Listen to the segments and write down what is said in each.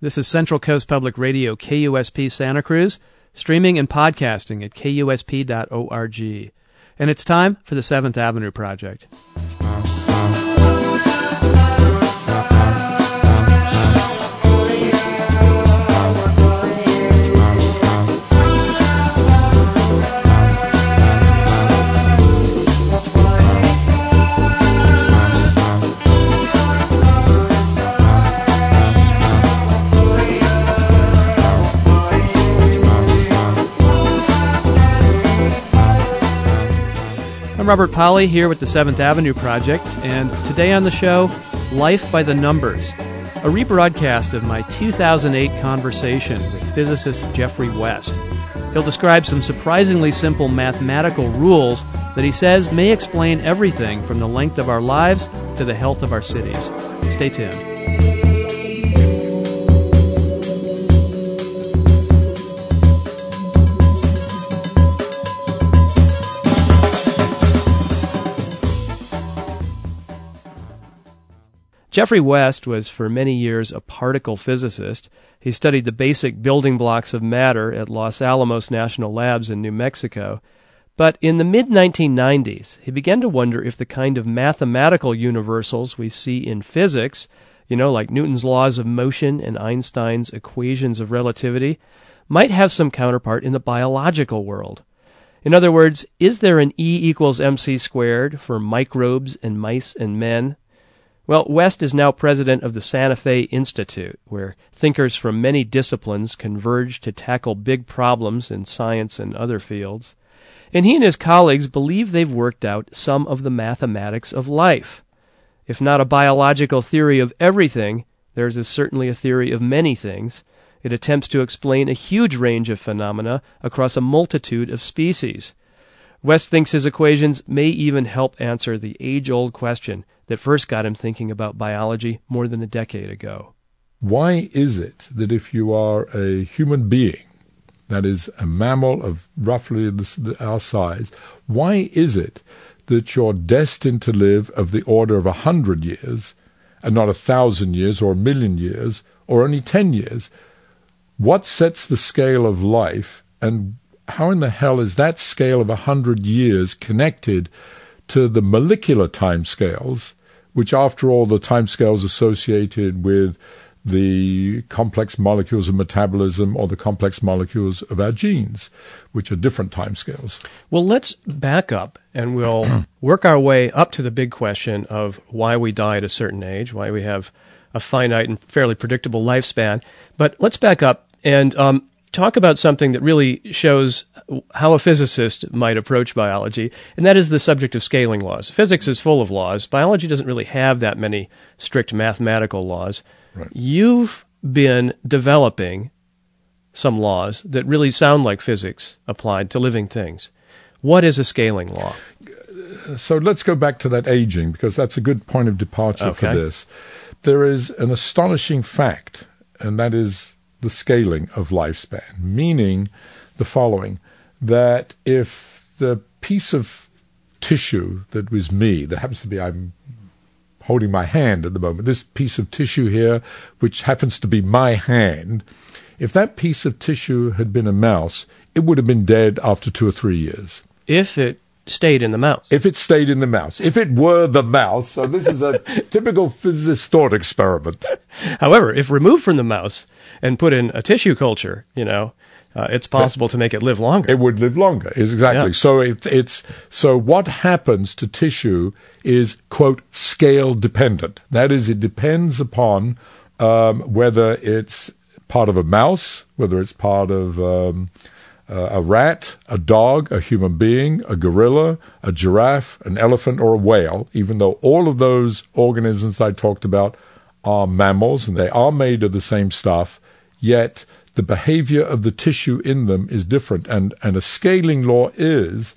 This is Central Coast Public Radio, KUSP Santa Cruz, streaming and podcasting at kusp.org. And it's time for the Seventh Avenue Project. I'm Robert Pollie here with the Seventh Avenue Project, and today on the show, Life by the Numbers, a rebroadcast of my 2008 conversation with physicist Geoffrey West. He'll describe some surprisingly simple mathematical rules that he says may explain everything from the length of our lives to the health of our cities. Stay tuned. Geoffrey West was for many years a particle physicist. He studied the basic building blocks of matter at Los Alamos National Labs in New Mexico. But in the mid 1990s, he began to wonder if the kind of mathematical universals we see in physics, you know, like Newton's laws of motion and Einstein's equations of relativity, might have some counterpart in the biological world. In other words, is there an E equals mc squared for microbes and mice and men? Well, West is now president of the Santa Fe Institute, where thinkers from many disciplines converge to tackle big problems in science and other fields. And he and his colleagues believe they've worked out some of the mathematics of life. If not a biological theory of everything, theirs is certainly a theory of many things. It attempts to explain a huge range of phenomena across a multitude of species. West thinks his equations may even help answer the age old question that first got him thinking about biology more than a decade ago. Why is it that if you are a human being, that is a mammal of roughly our size, why is it that you're destined to live of the order of a hundred years and not a thousand years or a million years or only ten years? What sets the scale of life and how in the hell is that scale of a hundred years connected to the molecular time scales which, after all, the timescales associated with the complex molecules of metabolism or the complex molecules of our genes, which are different timescales. Well, let's back up and we'll work our way up to the big question of why we die at a certain age, why we have a finite and fairly predictable lifespan. But let's back up and um, talk about something that really shows how a physicist might approach biology, and that is the subject of scaling laws. Physics is full of laws. Biology doesn't really have that many strict mathematical laws. Right. You've been developing some laws that really sound like physics applied to living things. What is a scaling law? So let's go back to that aging because that's a good point of departure okay. for this. There is an astonishing fact, and that is the scaling of lifespan, meaning the following that if the piece of tissue that was me, that happens to be, I'm holding my hand at the moment, this piece of tissue here, which happens to be my hand, if that piece of tissue had been a mouse, it would have been dead after two or three years. If it stayed in the mouse. If it stayed in the mouse. If it were the mouse. So this is a typical physicist thought experiment. However, if removed from the mouse and put in a tissue culture, you know, uh, it's possible to make it live longer. It would live longer. Is exactly. Yeah. So it, it's so what happens to tissue is quote scale dependent. That is, it depends upon um, whether it's part of a mouse, whether it's part of um, uh, a rat, a dog, a human being, a gorilla, a giraffe, an elephant, or a whale. Even though all of those organisms I talked about are mammals and they are made of the same stuff, yet the behavior of the tissue in them is different. And, and a scaling law is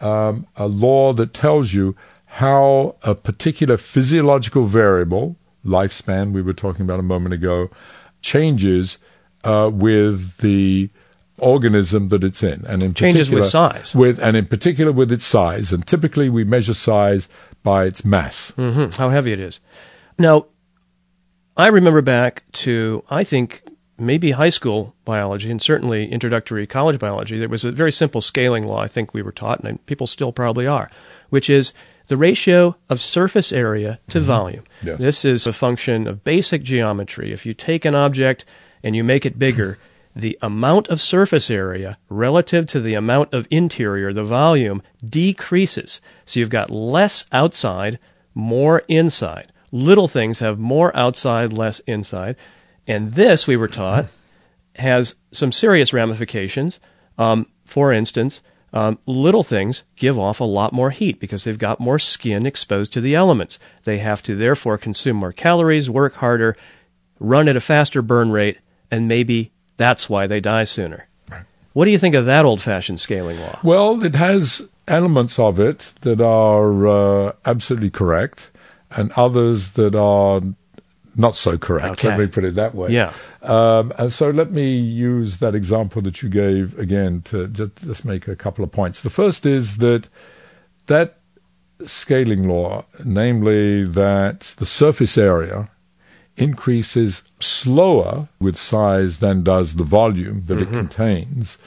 um, a law that tells you how a particular physiological variable, lifespan we were talking about a moment ago, changes uh, with the organism that it's in, and in changes particular, with size. With and in particular with its size, and typically we measure size by its mass. Mm-hmm. How heavy it is. Now, I remember back to, I think, maybe high school biology and certainly introductory college biology. There was a very simple scaling law I think we were taught, and people still probably are, which is the ratio of surface area to mm-hmm. volume. This is a function of basic geometry. If you take an object and you make it bigger, the amount of surface area relative to the amount of interior, the volume, decreases. So you've got less outside, more inside. Little things have more outside, less inside. And this, we were taught, has some serious ramifications. Um, for instance, um, little things give off a lot more heat because they've got more skin exposed to the elements. They have to therefore consume more calories, work harder, run at a faster burn rate, and maybe that's why they die sooner. What do you think of that old fashioned scaling law? Well, it has elements of it that are uh, absolutely correct and others that are not so correct. Okay. Let me put it that way. Yeah. Um, and so let me use that example that you gave again to just, just make a couple of points. The first is that that scaling law, namely that the surface area increases slower with size than does the volume that mm-hmm. it contains,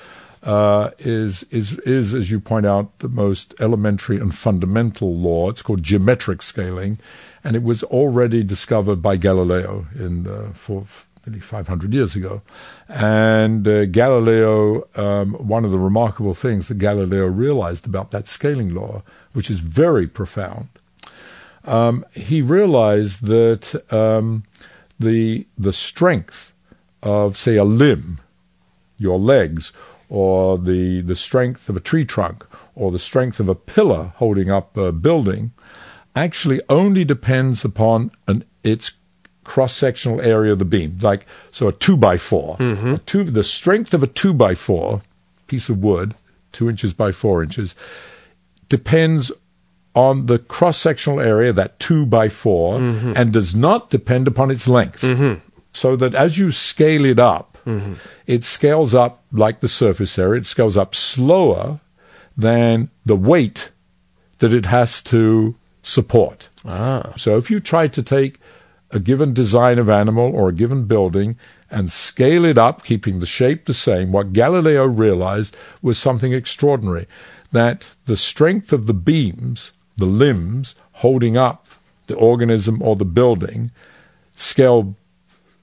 uh, is is is as you point out the most elementary and fundamental law. It's called geometric scaling, and it was already discovered by Galileo in uh, for nearly 500 years ago. And uh, Galileo, um, one of the remarkable things that Galileo realized about that scaling law, which is very profound, um, he realized that um, the the strength of say a limb, your legs, or the the strength of a tree trunk, or the strength of a pillar holding up a building, actually only depends upon an its cross sectional area of the beam. Like so, a two by 4 mm-hmm. two, the strength of a two by four piece of wood, two inches by four inches, depends on the cross sectional area, that two by 4 mm-hmm. and does not depend upon its length. Mm-hmm. So that as you scale it up, mm-hmm. it scales up like the surface area, it scales up slower than the weight that it has to support. Ah. So if you try to take a given design of animal or a given building and scale it up, keeping the shape the same, what Galileo realized was something extraordinary that the strength of the beams the limbs holding up the organism or the building scale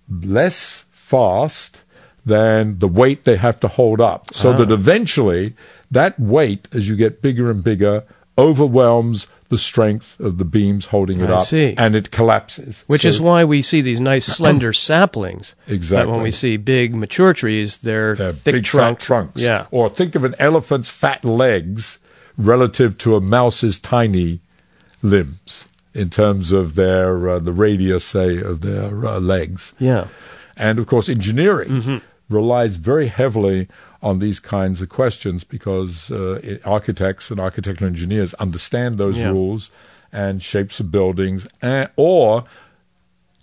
less fast than the weight they have to hold up. So ah. that eventually that weight, as you get bigger and bigger, overwhelms the strength of the beams holding it I up see. and it collapses. Which so, is why we see these nice slender saplings. Exactly. But when we see big mature trees, they're, they're thick big trunk. fat trunks. Yeah. Or think of an elephant's fat legs relative to a mouse's tiny limbs in terms of their uh, the radius, say, of their uh, legs. Yeah. And of course, engineering mm-hmm. Relies very heavily on these kinds of questions because uh, architects and architectural engineers understand those yeah. rules and shapes of buildings, and, or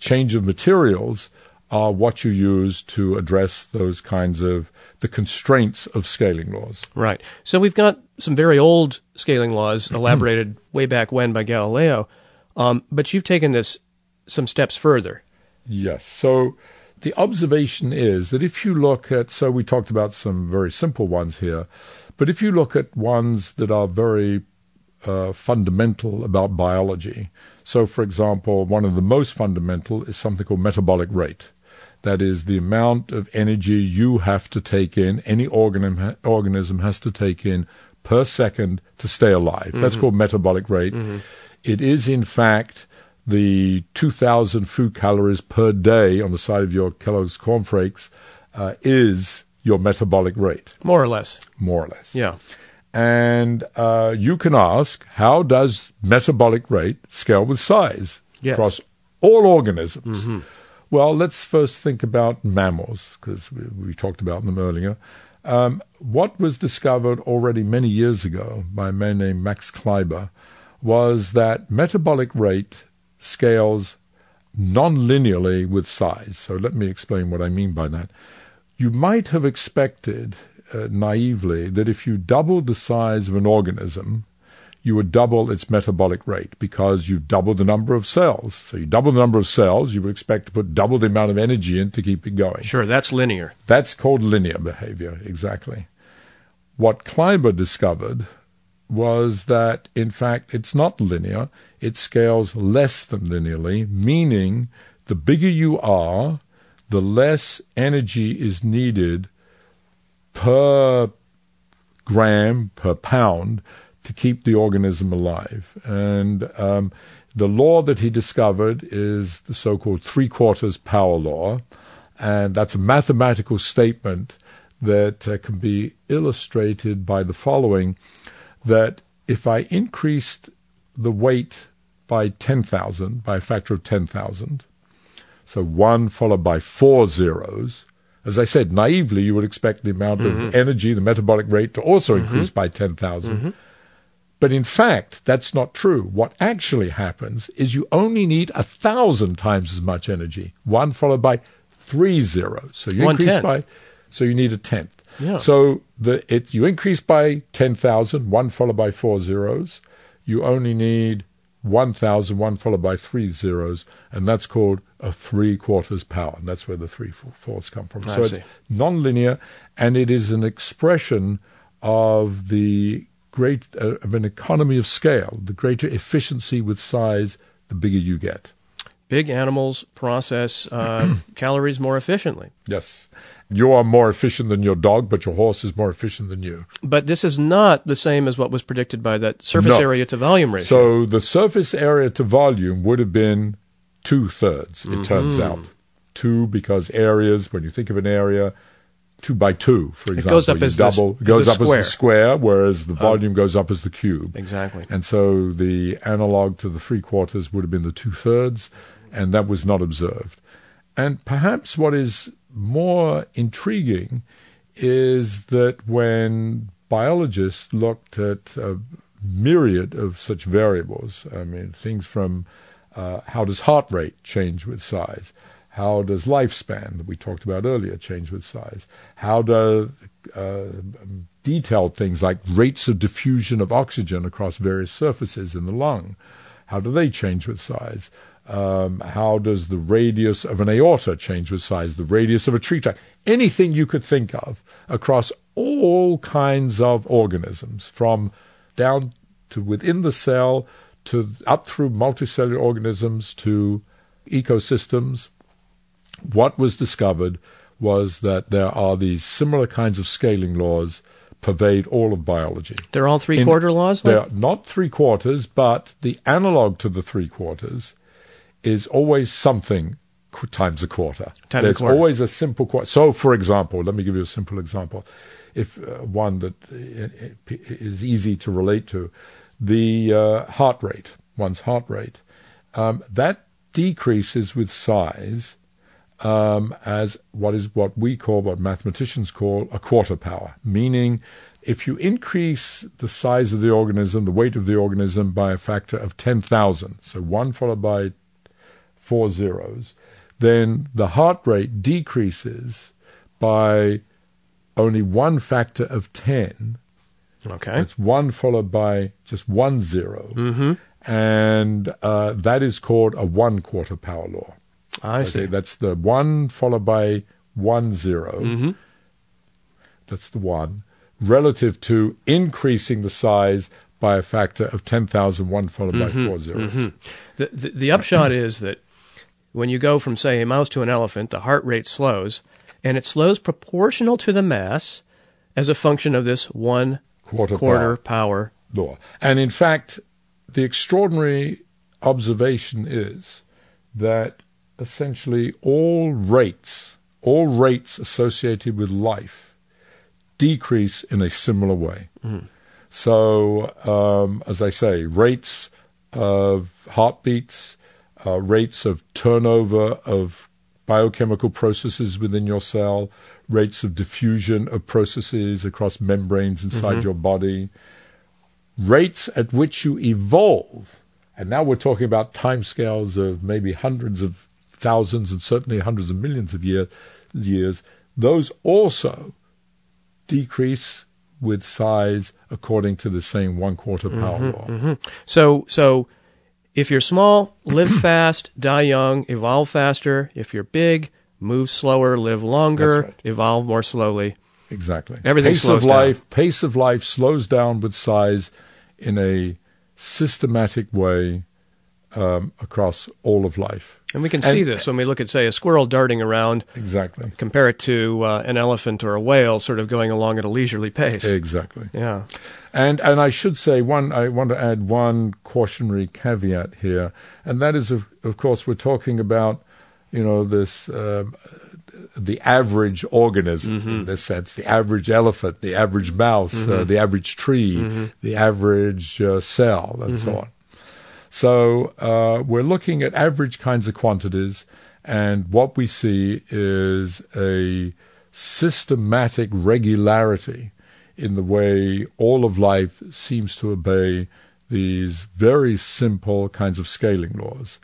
change of materials are what you use to address those kinds of the constraints of scaling laws. Right. So we've got some very old scaling laws elaborated way back when by Galileo, um, but you've taken this some steps further. Yes. So the observation is that if you look at, so we talked about some very simple ones here, but if you look at ones that are very uh, fundamental about biology, so for example, one of the most fundamental is something called metabolic rate. That is the amount of energy you have to take in, any organism, organism has to take in per second to stay alive. Mm-hmm. That's called metabolic rate. Mm-hmm. It is, in fact, the 2,000 food calories per day on the side of your Kellogg's cornflakes uh, is your metabolic rate. More or less. More or less. Yeah. And uh, you can ask, how does metabolic rate scale with size yes. across all organisms? Mm-hmm. Well, let's first think about mammals, because we, we, talked about them earlier. Um, what was discovered already many years ago by a man named Max Kleiber was that metabolic rate scales non-linearly with size. So let me explain what I mean by that. You might have expected uh, naively that if you doubled the size of an organism, you would double its metabolic rate because you've doubled the number of cells. So you double the number of cells, you would expect to put double the amount of energy in to keep it going. Sure, that's linear. That's called linear behavior, exactly. What Kleiber discovered was that, in fact, it's not linear. It scales less than linearly, meaning the bigger you are, the less energy is needed per gram, per pound, to keep the organism alive. And um, the law that he discovered is the so called three quarters power law. And that's a mathematical statement that uh, can be illustrated by the following that if I increased the weight by 10,000, by a factor of 10,000, so one followed by four zeros, as I said, naively, you would expect the amount mm-hmm. of energy, the metabolic rate, to also mm-hmm. increase by 10,000. Mm-hmm. But in fact, that's not true. What actually happens is you only need a thousand times as much energy, one followed by three zeros. So you one increase tenth. by, so you need a tenth. Yeah. So the it you increase by 10,000, one followed by four zeros. You only need 1,000, one followed by three zeros, and that's called a three quarters power. And that's where the three fourths come from. I so see. it's non-linear, and it is an expression of the great uh, of an economy of scale. The greater efficiency with size, the bigger you get. Big animals process uh, calories more efficiently. Yes. You are more efficient than your dog, but your horse is more efficient than you. But this is not the same as what was predicted by that surface No. area to volume ratio. So the surface area to volume would have been two thirds, it Mm-hmm. turns out. Two because areas, when you think of an area, two by two, for example. goes up you as double, as goes the up as square. Oh. the square, whereas the volume goes up as the cube. exactly. And so the analog to the three quarters would have been the two thirds, and that was not observed. And perhaps what is more intriguing is that when biologists looked at a myriad of such variables, I mean, things from uh, how does heart rate change with size? How does lifespan, that we talked about earlier, change with size? How do uh, detailed things like rates of diffusion of oxygen across various surfaces in the lung, how do they change with size? Um, how does the radius of an aorta change with size? The radius of a tree trunk? Anything you could think of across all kinds of organisms, from down to within the cell to up through multicellular organisms to ecosystems. What was discovered was that there are these similar kinds of scaling laws pervade all of biology. They're all three quarter laws? They're not three quarters, but the analog to the three quarters is always something times a quarter. Times a There's quarter. always a simple quarter. So, for example, let me give you a simple example. If uh, one that uh, is easy to relate to, the uh, heart rate, one's heart rate, um, that decreases with size um, as what is what we call, what mathematicians call, a quarter power. Meaning, if you increase the size of the organism, the weight of the organism by a factor of 10,000, so one followed by four zeros, then the heart rate decreases by only one factor of 10. Okay. It's one followed by just one zero. Mm-hmm. And uh, that is called a one quarter power law. I see. That's the one followed by one zero. Mm-hmm. That's the one. Relative to increasing the size by a factor of 10,000, one followed by mm-hmm. four zeros. The, the, the upshot is that when you go from, say, a mouse to an elephant, the heart rate slows, and it slows proportional to the mass as a function of this one Quarter, quarter power power. law. And in fact, the extraordinary observation is that essentially all rates, all rates associated with life decrease in a similar way. So, um, as I say, rates of heartbeats, uh, rates of turnover of biochemical processes within your cell, rates of diffusion of processes across membranes inside your body, rates at which you evolve. And now we're talking about timescales of maybe hundreds of thousands and certainly hundreds of millions of year, years. Those also decrease with size according to the same one quarter power mm-hmm, law. So, so if you're small, live fast, die young, evolve faster. If you're big, move slower, live longer, right. evolve more slowly. Exactly. Everything pace slows of down. life, pace of life slows down with size in a systematic way um, across all of life. And we can And- see this when we look at, say, a squirrel darting around, Exactly. compare it to uh, an elephant or a whale sort of going along at a leisurely pace. Exactly. Yeah. And and I should say one. I want to add one cautionary caveat here, and that is, of, of course, we're talking about, you know, this um, the average organism in this sense, the average elephant, the average mouse, uh, the average tree, the average uh, cell, and so on. So uh, we're looking at average kinds of quantities, and what we see is a systematic regularity in the way all of life seems to obey these very simple kinds of scaling laws.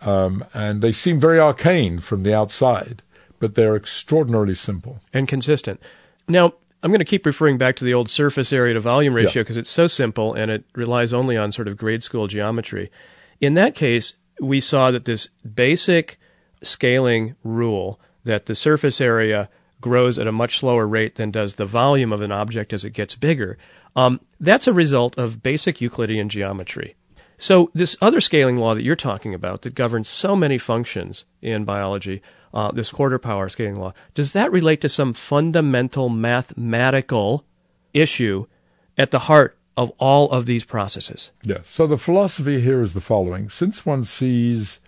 Um, and they seem very arcane from the outside, but they're extraordinarily simple. and consistent. Now, I'm going to keep referring back to the old surface area to volume ratio because it's so simple and it relies only on sort of grade school geometry. In that case, we saw that this basic scaling rule that the surface area grows at a much slower rate than does the volume of an object as it gets bigger. Um, that's a result of basic Euclidean geometry. So this other scaling law that you're talking about that governs so many functions in biology, uh, this quarter power scaling law, does that relate to some fundamental mathematical issue at the heart of all of these processes? Yes. So the philosophy here is the following: since one sees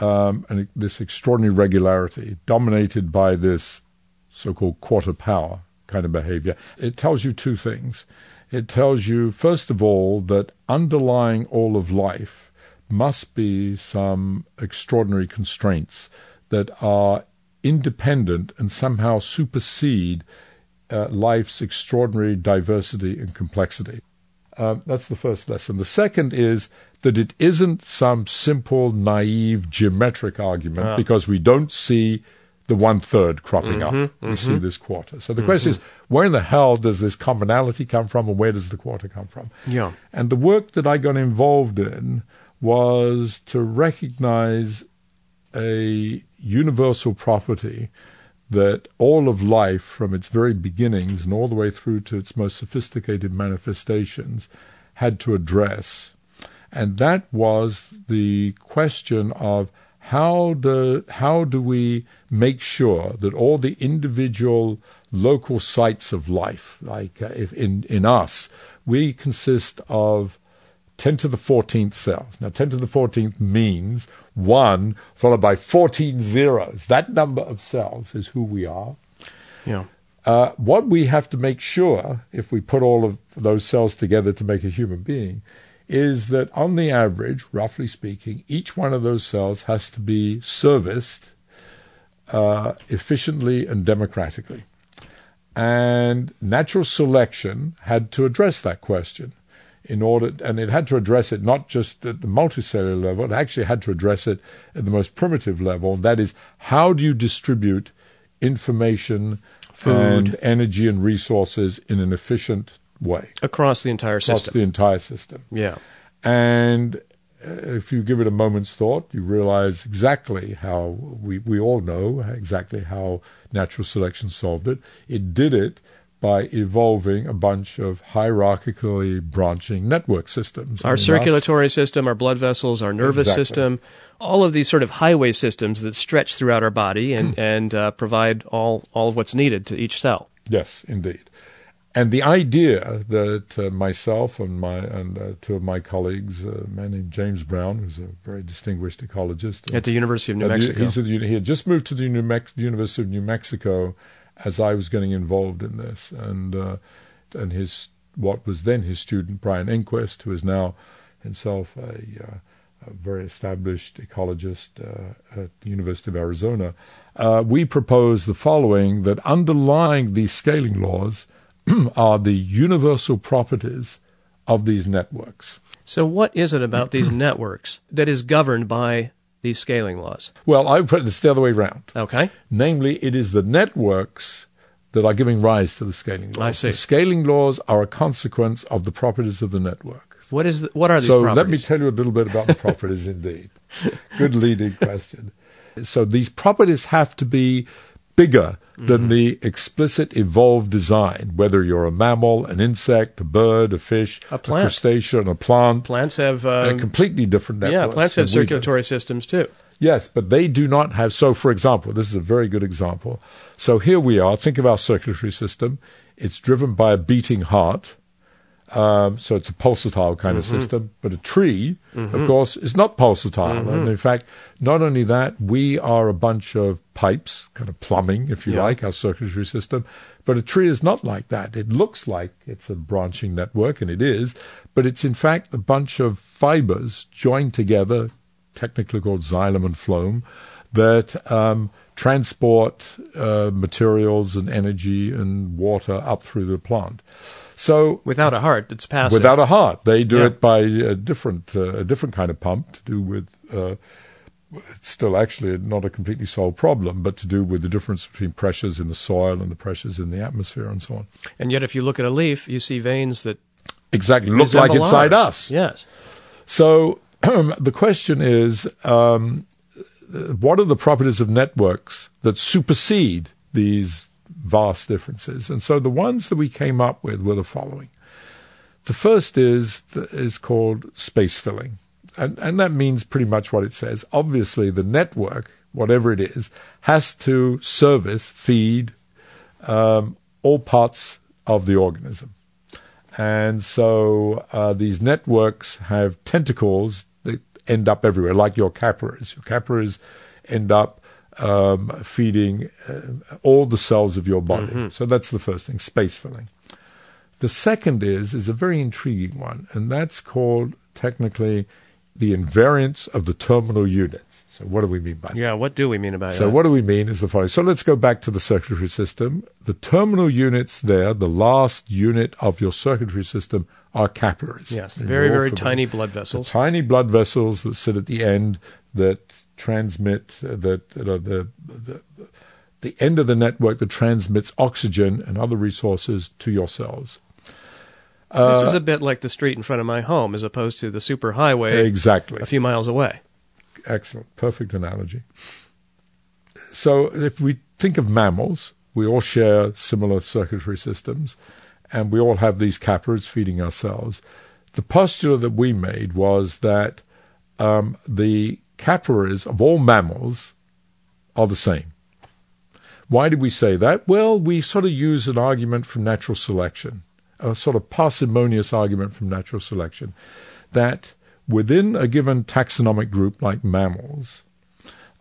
um, an, this extraordinary regularity dominated by this so-called quarter power kind of behavior, it tells you two things. It tells you, first of all, that underlying all of life must be some extraordinary constraints that are independent and somehow supersede uh, life's extraordinary diversity and complexity. Uh, that's the first lesson. The second is that it isn't some simple, naive, geometric argument because we don't see the one third cropping up. We see this quarter. So the question is, where in the hell does this commonality come from and where does the quarter come from? Yeah. And the work that I got involved in was to recognize a universal property that all of life, from its very beginnings and all the way through to its most sophisticated manifestations, had to address. And that was the question of how do, how do we make sure that all the individual local sites of life, like uh, in, in us, we consist of 10 to the 14th cells. Now, 10 to the 14th means 1 followed by 14 zeros. That number of cells is who we are. Yeah. Uh, what we have to make sure, if we put all of those cells together to make a human being, is that on the average, roughly speaking, each one of those cells has to be serviced uh, efficiently and democratically. And natural selection had to address that question in order, and it had to address it not just at the multicellular level, it actually had to address it at the most primitive level. And that is, how do you distribute information and energy and resources in an efficient way Across the entire across system. Across the entire system? yeah. And uh, if you give it a moment's thought, you realize exactly how we, we all know exactly how natural selection solved it. It did it by evolving a bunch of hierarchically branching network systems. Our In us- circulatory system, our blood vessels, our nervous Exactly. system, all of these sort of highway systems that stretch throughout our body and, and uh, provide all, all of what's needed to each cell. Yes, indeed. And the idea that uh, myself and my and uh, two of my colleagues, uh, a man named James Brown, who's a very distinguished ecologist, At the University of New Uh, Mexico. The he had just moved to the New Mex- University of New Mexico as I was getting involved in this, and uh, and his what was then his student Brian Enquist, who is now himself a, uh, a very established ecologist uh, at the University of Arizona. Uh, we propose the following: that underlying these scaling laws are the universal properties of these networks. So, what is it about these networks that is governed by these scaling laws? Well, I would put it the other way around. Okay. Namely, it is the networks that are giving rise to the scaling laws. I see. The scaling laws are a consequence of the properties of the network. What is the, what are these so properties? let me tell you a little bit about the properties indeed. Good leading question. So these properties have to be bigger than the explicit evolved design, whether you're a mammal, an insect, a bird, a fish, A plant. a crustacean, a plant. plants have a um, completely different networks. yeah, plants have circulatory systems too. Yes, but they do not have. So, for example, this is a very good example. So here we are. Think of our circulatory system. It's driven by a beating heart. Um, so it's a pulsatile kind of system. But a tree, of course, is not pulsatile. And in fact, not only that, we are a bunch of pipes, kind of plumbing, if you Yeah. like, our circulatory system. But a tree is not like that. It looks like it's a branching network, and it is, but it's in fact a bunch of fibers joined together, technically called xylem and phloem, that um, transport uh, materials and energy and water up through the plant. So Without a heart, it's passive. without a heart, they do Yeah. it by a different uh, a different kind of pump to do with. Uh, it's still actually not a completely solved problem, but to do with the difference between pressures in the soil and the pressures in the atmosphere and so on. and yet, if you look at a leaf, you see veins that Exactly, look like inside ours. us. Yes. So the question is, um, what are the properties of networks that supersede these vast differences? And so the ones that we came up with were the following. The first is is called space filling, and and that means pretty much what it says. Obviously, the network, whatever it is, has to service, feed um, all parts of the organism. And so uh, these networks have tentacles that end up everywhere, like your capillaries. Your capillaries end up um, feeding uh, all the cells of your body. So that's the first thing, space filling. The second is is a very intriguing one, and that's called technically the invariance of the terminal units. So what do we mean by that? Yeah. What do we mean by So that? what do we mean is the following. So let's go back to the circulatory system. The terminal units there, the last unit of your circulatory system, are capillaries. Yes. Very, very tiny blood The vessels. tiny blood vessels that sit at the end that transmit uh, that that the, the the end of the network that transmits oxygen and other resources to your cells. this is a bit like the street in front of my home, as opposed to the superhighway Exactly. a few miles away. Excellent. Perfect analogy. So if we think of mammals, we all share similar circulatory systems, and we all have these capillaries feeding ourselves. The postulate that we made was that um, the capillaries of all mammals are the same. Why did we say that? Well, we sort of use an argument from natural selection, a sort of parsimonious argument from natural selection, that within a given taxonomic group like mammals,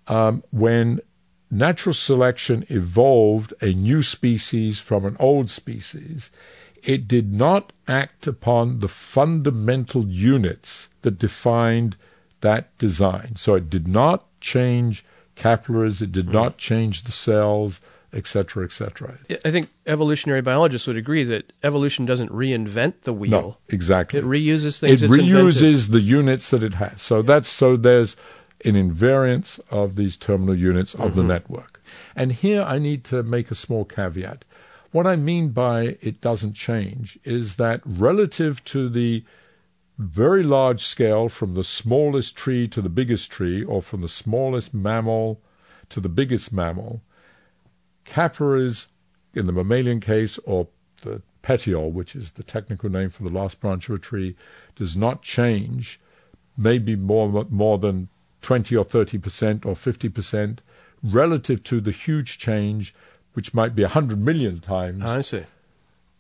um, when natural selection evolved a new species from an old species, it did not act upon the fundamental units that defined that design. So it did not change capillaries, it did not change the cells, etc., etc. I think evolutionary biologists would agree that evolution doesn't reinvent the wheel. No, exactly. It reuses things it it's invented. reuses the units that it has. So that's so there's an invariance of these terminal units of Mm-hmm. the network. And here I need to make a small caveat. What I mean by it doesn't change is that relative to the very large scale from the smallest tree to the biggest tree or from the smallest mammal to the biggest mammal, capillaries in the mammalian case or the petiole, which is the technical name for the last branch of a tree, does not change. Maybe more more than 20 or 30 percent or 50 percent relative to the huge change which might be 100 million times I see.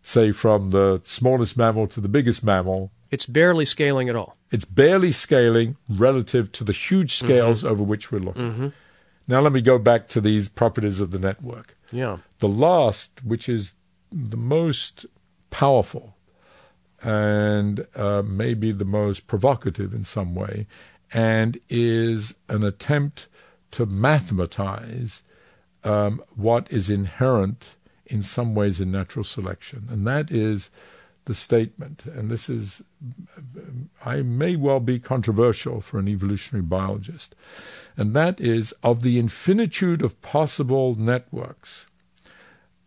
say from the smallest mammal to the biggest mammal It's barely scaling at all. it's barely scaling relative to the huge scales over which we're looking now let me go back to these properties of the network Yeah. the last, which is the most powerful and uh, maybe the most provocative in some way, and is an attempt to mathematize um, what is inherent in some ways in natural selection. And that is the statement, and this is, I may well be controversial for an evolutionary biologist, and that is of the infinitude of possible networks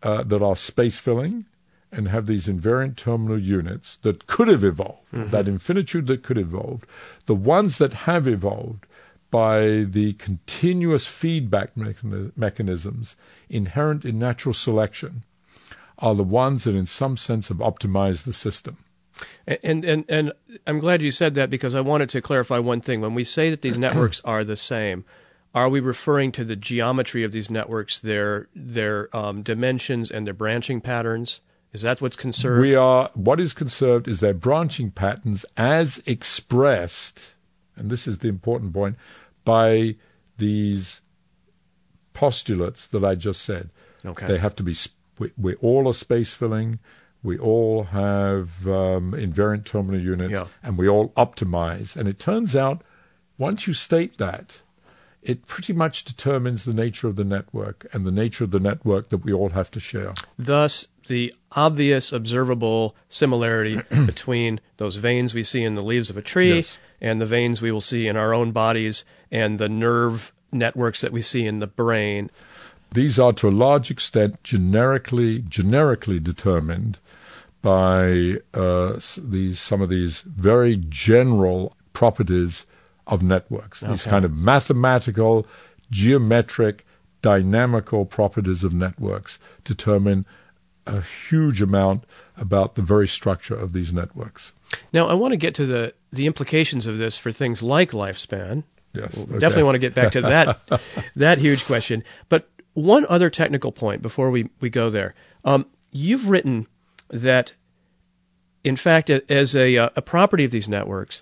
uh, that are space filling and have these invariant terminal units that could have evolved, mm-hmm. that infinitude that could evolve, the ones that have evolved by the continuous feedback mechanisms inherent in natural selection are the ones that in some sense have optimized the system. And, and and I'm glad you said that because I wanted to clarify one thing. When we say that these networks are the same, are we referring to the geometry of these networks, their their um, dimensions and their branching patterns? Is that what's conserved? We are. What is conserved is their branching patterns as expressed, and this is the important point, by these postulates that I just said. Okay. They have to be. We, we all are space filling. We all have um, invariant terminal units, yeah. and we all optimize. And it turns out, once you state that, it pretty much determines the nature of the network and the nature of the network that we all have to share. Thus, the obvious observable similarity between those veins we see in the leaves of a tree yes. and the veins we will see in our own bodies and the nerve networks that we see in the brain. These are to a large extent generically generically determined by uh, these some of these very general properties of networks. Okay. These kind of mathematical, geometric, dynamical properties of networks determine a huge amount about the very structure of these networks. Now, I want to get to the, the implications of this for things like lifespan. Yes, okay. definitely want to get back to that that huge question. But one other technical point before we, we go there. Um, you've written that, in fact, as a, a property of these networks,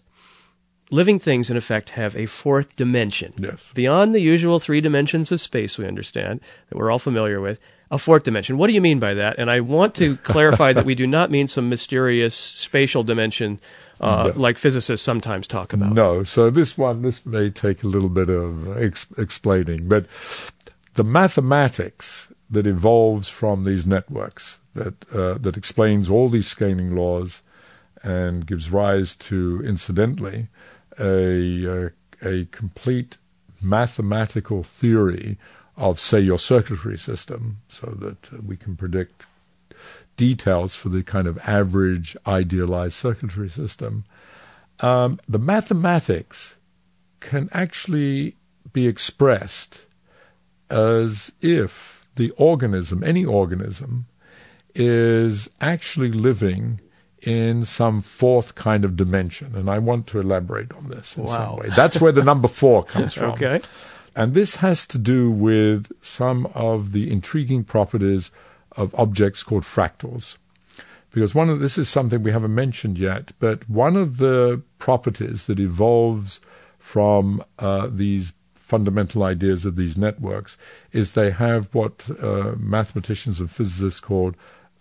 living things, in effect, have a fourth dimension. Yes. Beyond the usual three dimensions of space we understand, that we're all familiar with, a fourth dimension. What do you mean by that? And I want to clarify that we do not mean some mysterious spatial dimension uh, no. like physicists sometimes talk about. No. So this one, this may take a little bit of ex- explaining, but the mathematics that evolves from these networks that uh, that explains all these scaling laws and gives rise to, incidentally, a, a, a complete mathematical theory of, say, your circulatory system, so that uh, we can predict details for the kind of average idealized circulatory system. Um, the mathematics can actually be expressed as if the organism, any organism, is actually living in some fourth kind of dimension. And I want to elaborate on this in wow. some way. That's where the number four comes from. okay. And this has to do with some of the intriguing properties of objects called fractals. Because one of this is something we haven't mentioned yet, but one of the properties that evolves from uh, these fundamental ideas of these networks is they have what uh, mathematicians and physicists called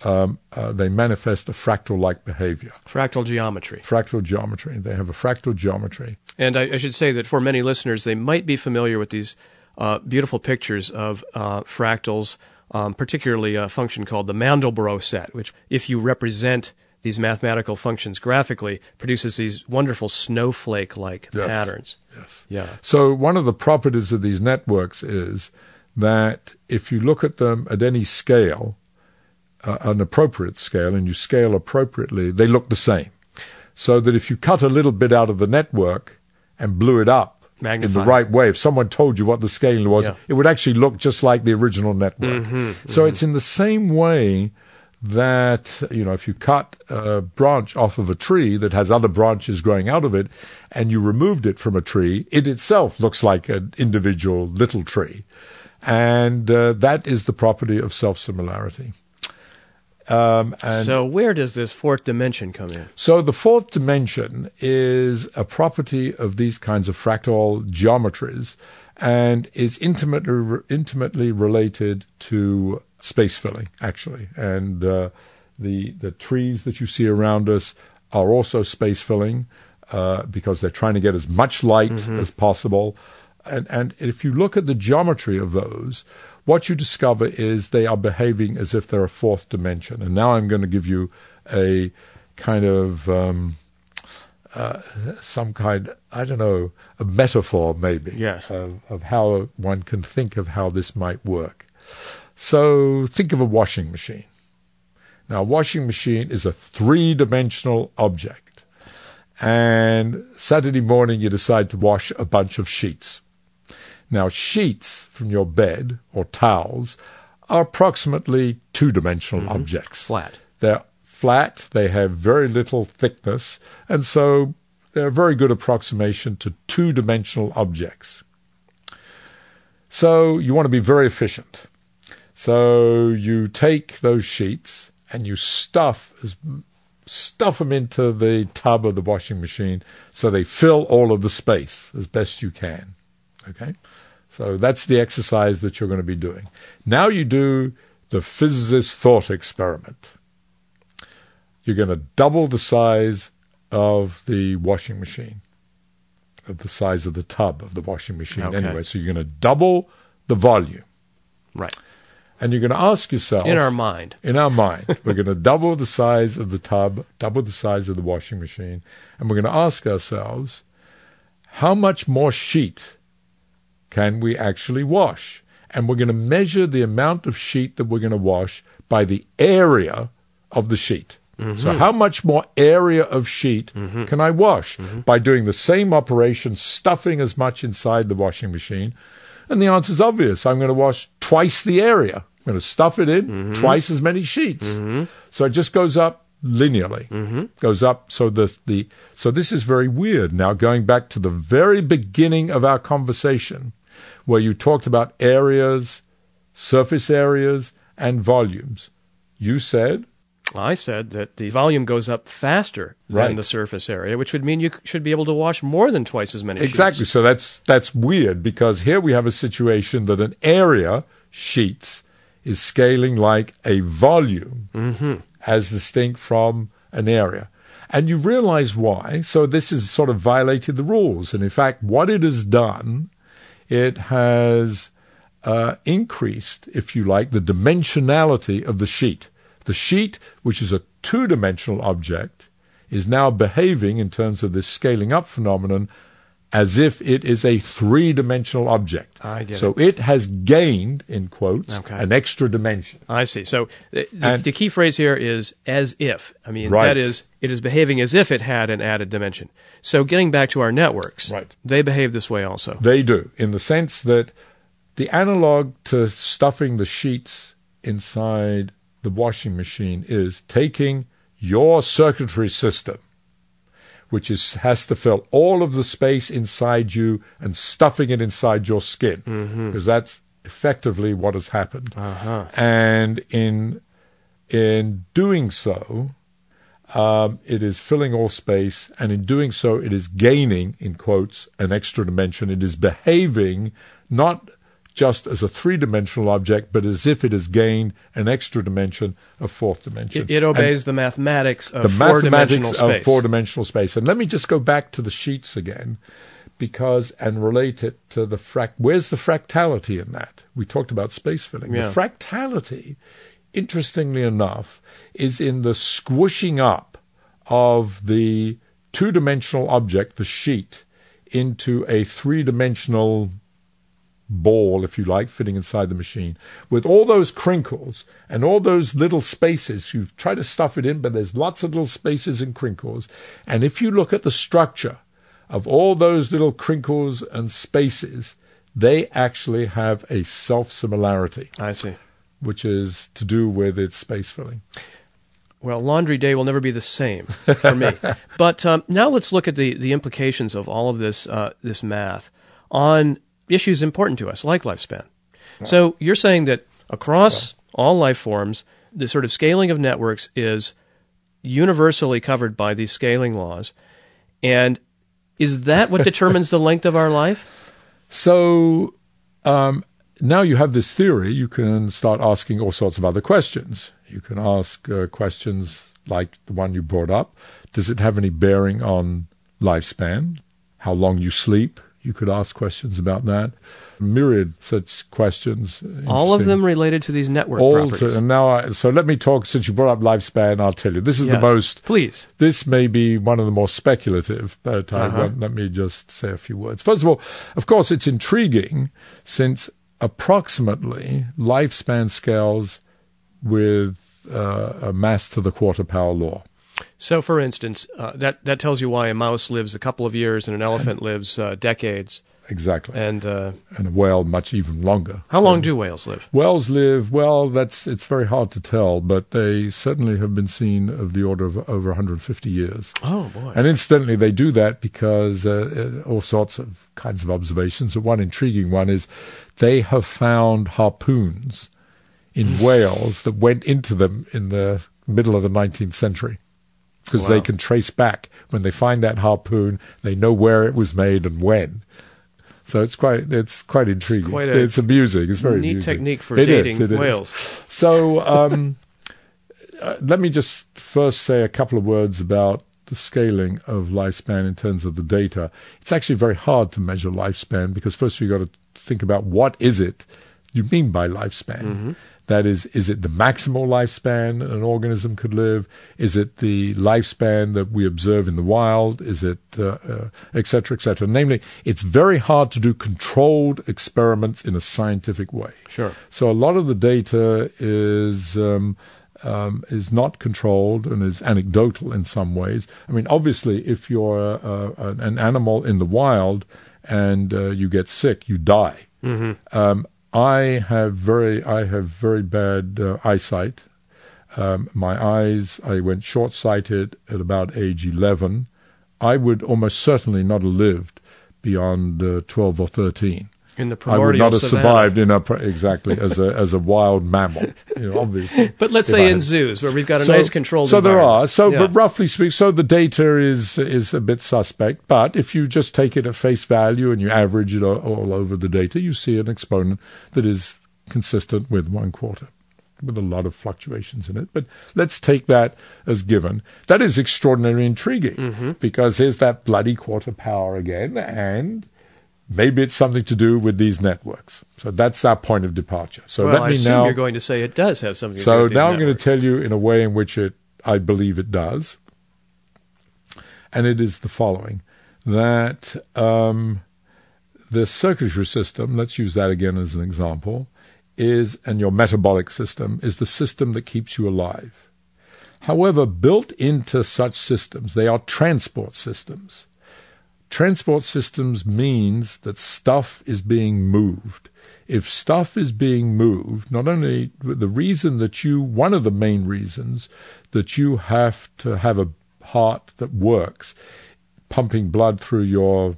um, uh, they manifest a fractal-like behavior. Fractal geometry. Fractal geometry. They have a fractal geometry. And I, I should say that for many listeners, they might be familiar with these uh, beautiful pictures of uh, fractals, um, particularly a function called the Mandelbrot set, which, if you represent these mathematical functions graphically, produces these wonderful snowflake-like yes. patterns. Yes. Yeah. So one of the properties of these networks is that if you look at them at any scale, uh, an appropriate scale and you scale appropriately, they look the same. So that if you cut a little bit out of the network and blew it up in the right way, if someone told you what the scaling was, yeah. it would actually look just like the original network. Mm-hmm, so mm-hmm. it's in the same way that, you know, if you cut a branch off of a tree that has other branches growing out of it and you removed it from a tree, it itself looks like an individual little tree. And uh, that is the property of self similarity. Um, so where does this fourth dimension come in? So the fourth dimension is a property of these kinds of fractal geometries and is intimately intimately related to space filling actually and uh, the the trees that you see around us are also space filling uh, because they're trying to get as much light mm-hmm. as possible and and if you look at the geometry of those what you discover is they are behaving as if they're a fourth dimension. And now I'm going to give you a kind of um, uh, some kind, I don't know, a metaphor maybe yes. of, of how one can think of how this might work. So think of a washing machine. Now, a washing machine is a three dimensional object. And Saturday morning, you decide to wash a bunch of sheets. Now, sheets from your bed or towels are approximately two dimensional mm-hmm. objects. Flat. They're flat, they have very little thickness, and so they're a very good approximation to two dimensional objects. So you want to be very efficient. So you take those sheets and you stuff as stuff them into the tub of the washing machine so they fill all of the space as best you can. Okay? So that's the exercise that you're going to be doing. Now you do the physicist thought experiment. You're going to double the size of the washing machine, of the size of the tub of the washing machine okay. anyway. So you're going to double the volume. Right. And you're going to ask yourself in our mind. In our mind, we're going to double the size of the tub, double the size of the washing machine, and we're going to ask ourselves, how much more sheet can we actually wash? And we're going to measure the amount of sheet that we're going to wash by the area of the sheet. Mm-hmm. So, how much more area of sheet mm-hmm. can I wash mm-hmm. by doing the same operation, stuffing as much inside the washing machine? And the answer is obvious. I'm going to wash twice the area. I'm going to stuff it in mm-hmm. twice as many sheets. Mm-hmm. So it just goes up linearly. Mm-hmm. Goes up. So the the so this is very weird. Now going back to the very beginning of our conversation, where you talked about areas, surface areas, and volumes. You said? I said that the volume goes up faster right. than the surface area, which would mean you should be able to wash more than twice as many sheets. exactly. Sheets. So that's that's weird because here we have a situation that an area sheets is scaling like a volume mm-hmm. as distinct from an area. And you realize why. So this has sort of violated the rules. And in fact, what it has done it has uh, increased, if you like, the dimensionality of the sheet. The sheet, which is a two dimensional object, is now behaving in terms of this scaling up phenomenon as if it is a three dimensional object. I get so it. it has gained, in quotes, okay. an extra dimension. I see. So the, the, the, key phrase here is as if. I mean, right. that is, it is behaving as if it had an added dimension. So getting back to our networks, right. they behave this way also. They do, in the sense that the analog to stuffing the sheets inside the washing machine is taking your circulatory system which is has to fill all of the space inside you and stuffing it inside your skin, because mm-hmm. that's effectively what has happened. Uh-huh. And in in doing so, um, it is filling all space, and in doing so, it is gaining, in quotes, an extra dimension. It is behaving not just as a three dimensional object, but as if it has gained an extra dimension, a fourth dimension. It, it obeys and the mathematics of the mathematics of four dimensional space. And let me just go back to the sheets again, because and relate it to the frac. Where's the fractality in that? We talked about space filling. Yeah. The fractality, interestingly enough, is in the squishing up of the two dimensional object, the sheet, into a three dimensional ball, if you like, fitting inside the machine, with all those crinkles and all those little spaces. You try to stuff it in, but there's lots of little spaces and crinkles. And if you look at the structure of all those little crinkles and spaces, they actually have a self similarity. I see. Which is to do with its space filling. Well, laundry day will never be the same for me. but um, now let's look at the, the implications of all of this uh, this math on issues important to us, like lifespan. So you're saying that across all life forms, the sort of scaling of networks is universally covered by these scaling laws. And is that what determines the length of our life? So um, now you have this theory, you can start asking all sorts of other questions. You can ask uh, questions like the one you brought up Does it have any bearing on lifespan? How long you sleep? You could ask questions about that. Myriad such questions. All of them related to these network All properties. To, and now, I, so let me talk. Since you brought up lifespan, I'll tell you. This is yes, the most. Please. This may be one of the more speculative, but uh-huh. let me just say a few words. First of all, of course, it's intriguing since approximately lifespan scales with uh, a mass to the quarter power law. So, for instance, uh, that that tells you why a mouse lives a couple of years and an elephant lives uh, decades. Exactly. And uh, and a whale much even longer. How long do whales live? Whales live well. That's it's very hard to tell, but they certainly have been seen of the order of over 150 years. Oh boy! And incidentally, they do that because uh, uh, all sorts of kinds of observations. One intriguing one is they have found harpoons in whales that went into them in the middle of the 19th century because wow. they can trace back when they find that harpoon. They know where it was made and when. So it's quite it's quite intriguing. It's, quite a it's amusing. It's very neat amusing. technique for it dating is, whales. Is. So um, uh, let me just first say a couple of words about the scaling of lifespan in terms of the data. It's actually very hard to measure lifespan because first you've got to think about what is it you mean by lifespan. Mm-hmm. That is, is it the maximal lifespan an organism could live? Is it the lifespan that we observe in the wild? Is it, uh, uh, et cetera, et cetera? Namely, it's very hard to do controlled experiments in a scientific way. Sure. So a lot of the data is, um, um, is not controlled and is anecdotal in some ways. I mean, obviously, if you're uh, an animal in the wild and uh, you get sick, you die. Mm-hmm. Um, I have very I have very bad uh, eyesight. Um, my eyes I went short sighted at about age eleven. I would almost certainly not have lived beyond uh, twelve or thirteen in the I would not have savannah. survived in a exactly as a as a wild mammal, you know, obviously. But let's say in zoos where we've got a so, nice controlled. So there are. So, yeah. but roughly speaking, so the data is is a bit suspect. But if you just take it at face value and you average it all, all over the data, you see an exponent that is consistent with one quarter with a lot of fluctuations in it. But let's take that as given. That is extraordinarily intriguing mm-hmm. because here's that bloody quarter power again, and Maybe it's something to do with these networks. So that's our point of departure. So well, let I me now. You're going to say it does have something. To do with that. So now I'm going to tell you in a way in which it, I believe it does, and it is the following: that um, the circulatory system. Let's use that again as an example. Is and your metabolic system is the system that keeps you alive. However, built into such systems, they are transport systems. Transport systems means that stuff is being moved. If stuff is being moved, not only the reason that you, one of the main reasons that you have to have a heart that works, pumping blood through your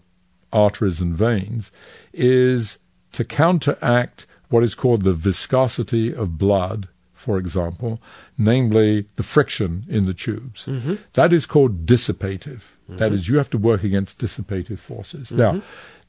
arteries and veins, is to counteract what is called the viscosity of blood, for example, namely the friction in the tubes. Mm-hmm. That is called dissipative. Mm-hmm. That is, you have to work against dissipative forces. Mm-hmm. Now,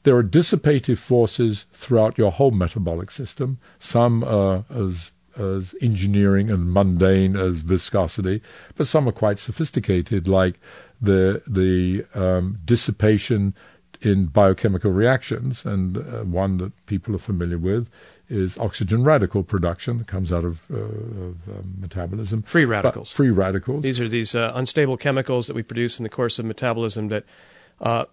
there are dissipative forces throughout your whole metabolic system. Some are as as engineering and mundane as viscosity, but some are quite sophisticated, like the the um, dissipation in biochemical reactions, and uh, one that people are familiar with is oxygen radical production that comes out of, uh, of um, metabolism. Free radicals. But free radicals. These are these uh, unstable chemicals that we produce in the course of metabolism that uh,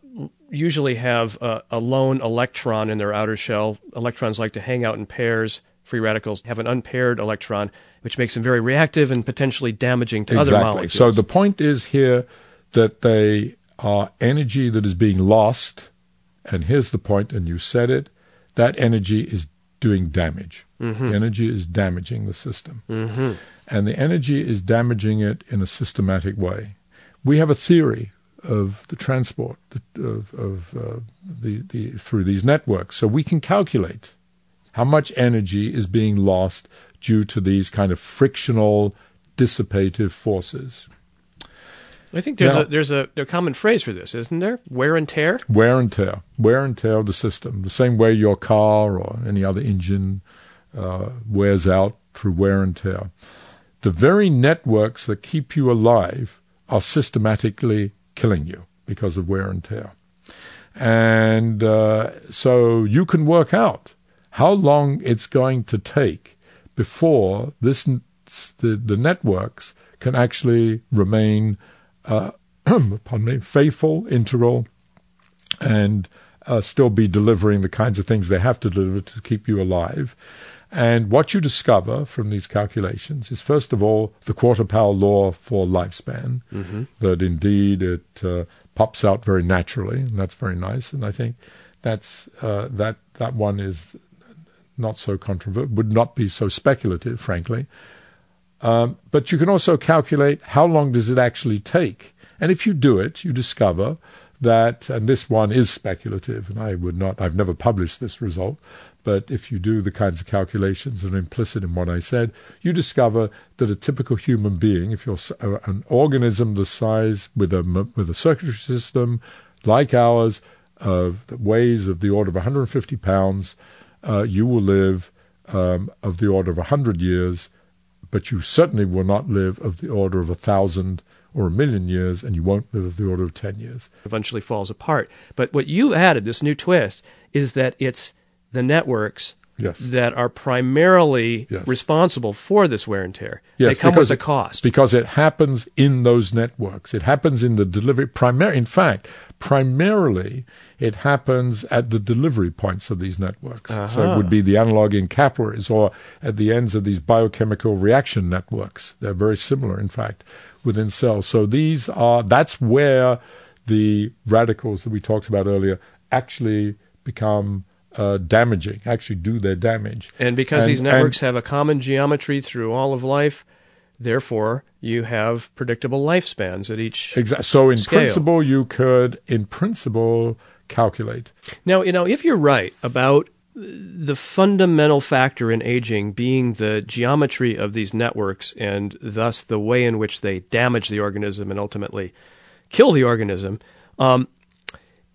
usually have a, a, lone electron in their outer shell. Electrons like to hang out in pairs. Free radicals have an unpaired electron, which makes them very reactive and potentially damaging to exactly. other molecules. So the point is here that they are energy that is being lost. And here's the point, and you said it that energy is doing damage. Mm-hmm. energy is damaging the system. Mm-hmm. And the energy is damaging it in a systematic way. We have a theory of the transport of, of uh, the, the, through these networks. So we can calculate how much energy is being lost due to these kind of frictional dissipative forces. I think there's now, a there's a, a, common phrase for this, isn't there? Wear and tear. Wear and tear. Wear and tear of the system. The same way your car or any other engine uh, wears out through wear and tear. The very networks that keep you alive are systematically killing you because of wear and tear. And uh, so you can work out how long it's going to take before this the, the networks can actually remain uh, pardon me, faithful, integral, and uh, still be delivering the kinds of things they have to deliver to keep you alive. And what you discover from these calculations is, first of all, the quarter power law for lifespan, mm-hmm. that indeed it uh, pops out very naturally, and that's very nice. And I think that's uh, that that one is not so controversial, would not be so speculative, frankly. Um, but you can also calculate how long does it actually take, and if you do it, you discover that, and this one is speculative, and I would not, I've never published this result, but if you do the kinds of calculations that are implicit in what I said, you discover that a typical human being, if you're uh, an organism the size with a with a circulatory system like ours, of weighs of the order of 150 pounds, uh, you will live um, of the order of 100 years, but you certainly will not live of the order of a thousand or a million years, and you won't live of the order of 10 years. Eventually falls apart. But what you added, this new twist, is that it's the networks yes. that are primarily yes. responsible for this wear and tear. Yes, they come with a cost. Because it happens in those networks. It happens in the delivery. Primar- in fact, primarily it happens at the delivery points of these networks. Uh-huh. So it would be the analog in capillaries or at the ends of these biochemical reaction networks. They're very similar, in fact, within cells. So these are, that's where the radicals that we talked about earlier actually become uh, damaging, actually do their damage. And because and, these networks have a common geometry through all of life, therefore you have predictable lifespans at each. Exactly. So in scale. principle, you could, in principle, calculate. Now, you know, if you're right about the fundamental factor in aging being the geometry of these networks and thus the way in which they damage the organism and ultimately kill the organism. Um,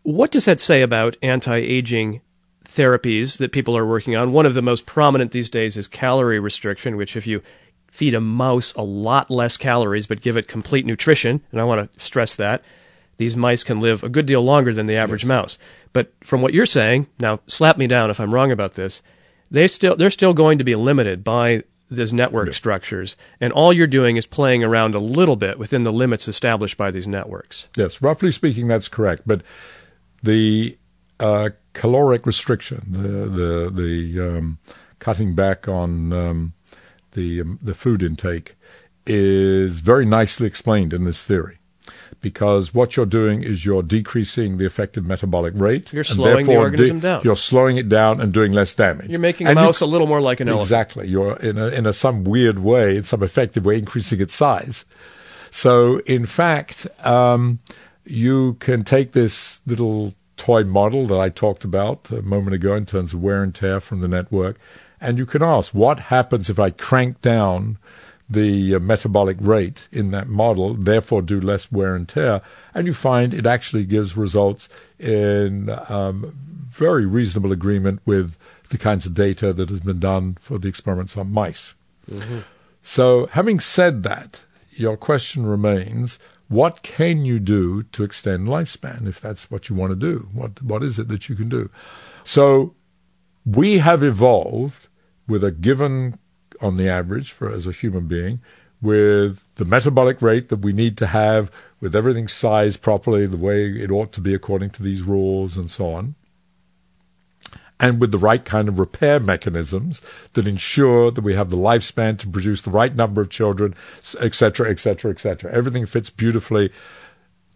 what does that say about anti aging therapies that people are working on. One of the most prominent these days is calorie restriction, which if you feed a mouse a lot less calories but give it complete nutrition, and I want to stress that, these mice can live a good deal longer than the average yes. mouse. But from what you're saying, now slap me down if I'm wrong about this, they still they're still going to be limited by these network yes. structures, and all you're doing is playing around a little bit within the limits established by these networks. Yes, roughly speaking, that's correct. But the uh, caloric restriction, the the the um, cutting back on um, the um, the food intake, is very nicely explained in this theory. Because what you're doing is you're decreasing the effective metabolic rate. You're slowing the organism de- down. You're slowing it down and doing less damage. You're making a and mouse a little more like an elephant. Exactly. You're in a, in a some weird way, in some effective way, increasing its size. So, in fact, um, you can take this little toy model that I talked about a moment ago in terms of wear and tear from the network. And you can ask, what happens if I crank down the uh, metabolic rate in that model, therefore do less wear and tear? And you find it actually gives results in um, very reasonable agreement with the kinds of data that has been done for the experiments on mice. Mm-hmm. So, having said that, your question remains what can you do to extend lifespan if that's what you want to do? What what is it that you can do? So we have evolved with a given on the average for as a human being with the metabolic rate that we need to have with everything sized properly the way it ought to be according to these rules and so on and with the right kind of repair mechanisms that ensure that we have the lifespan to produce the right number of children, etc., etc., etc. Everything fits beautifully,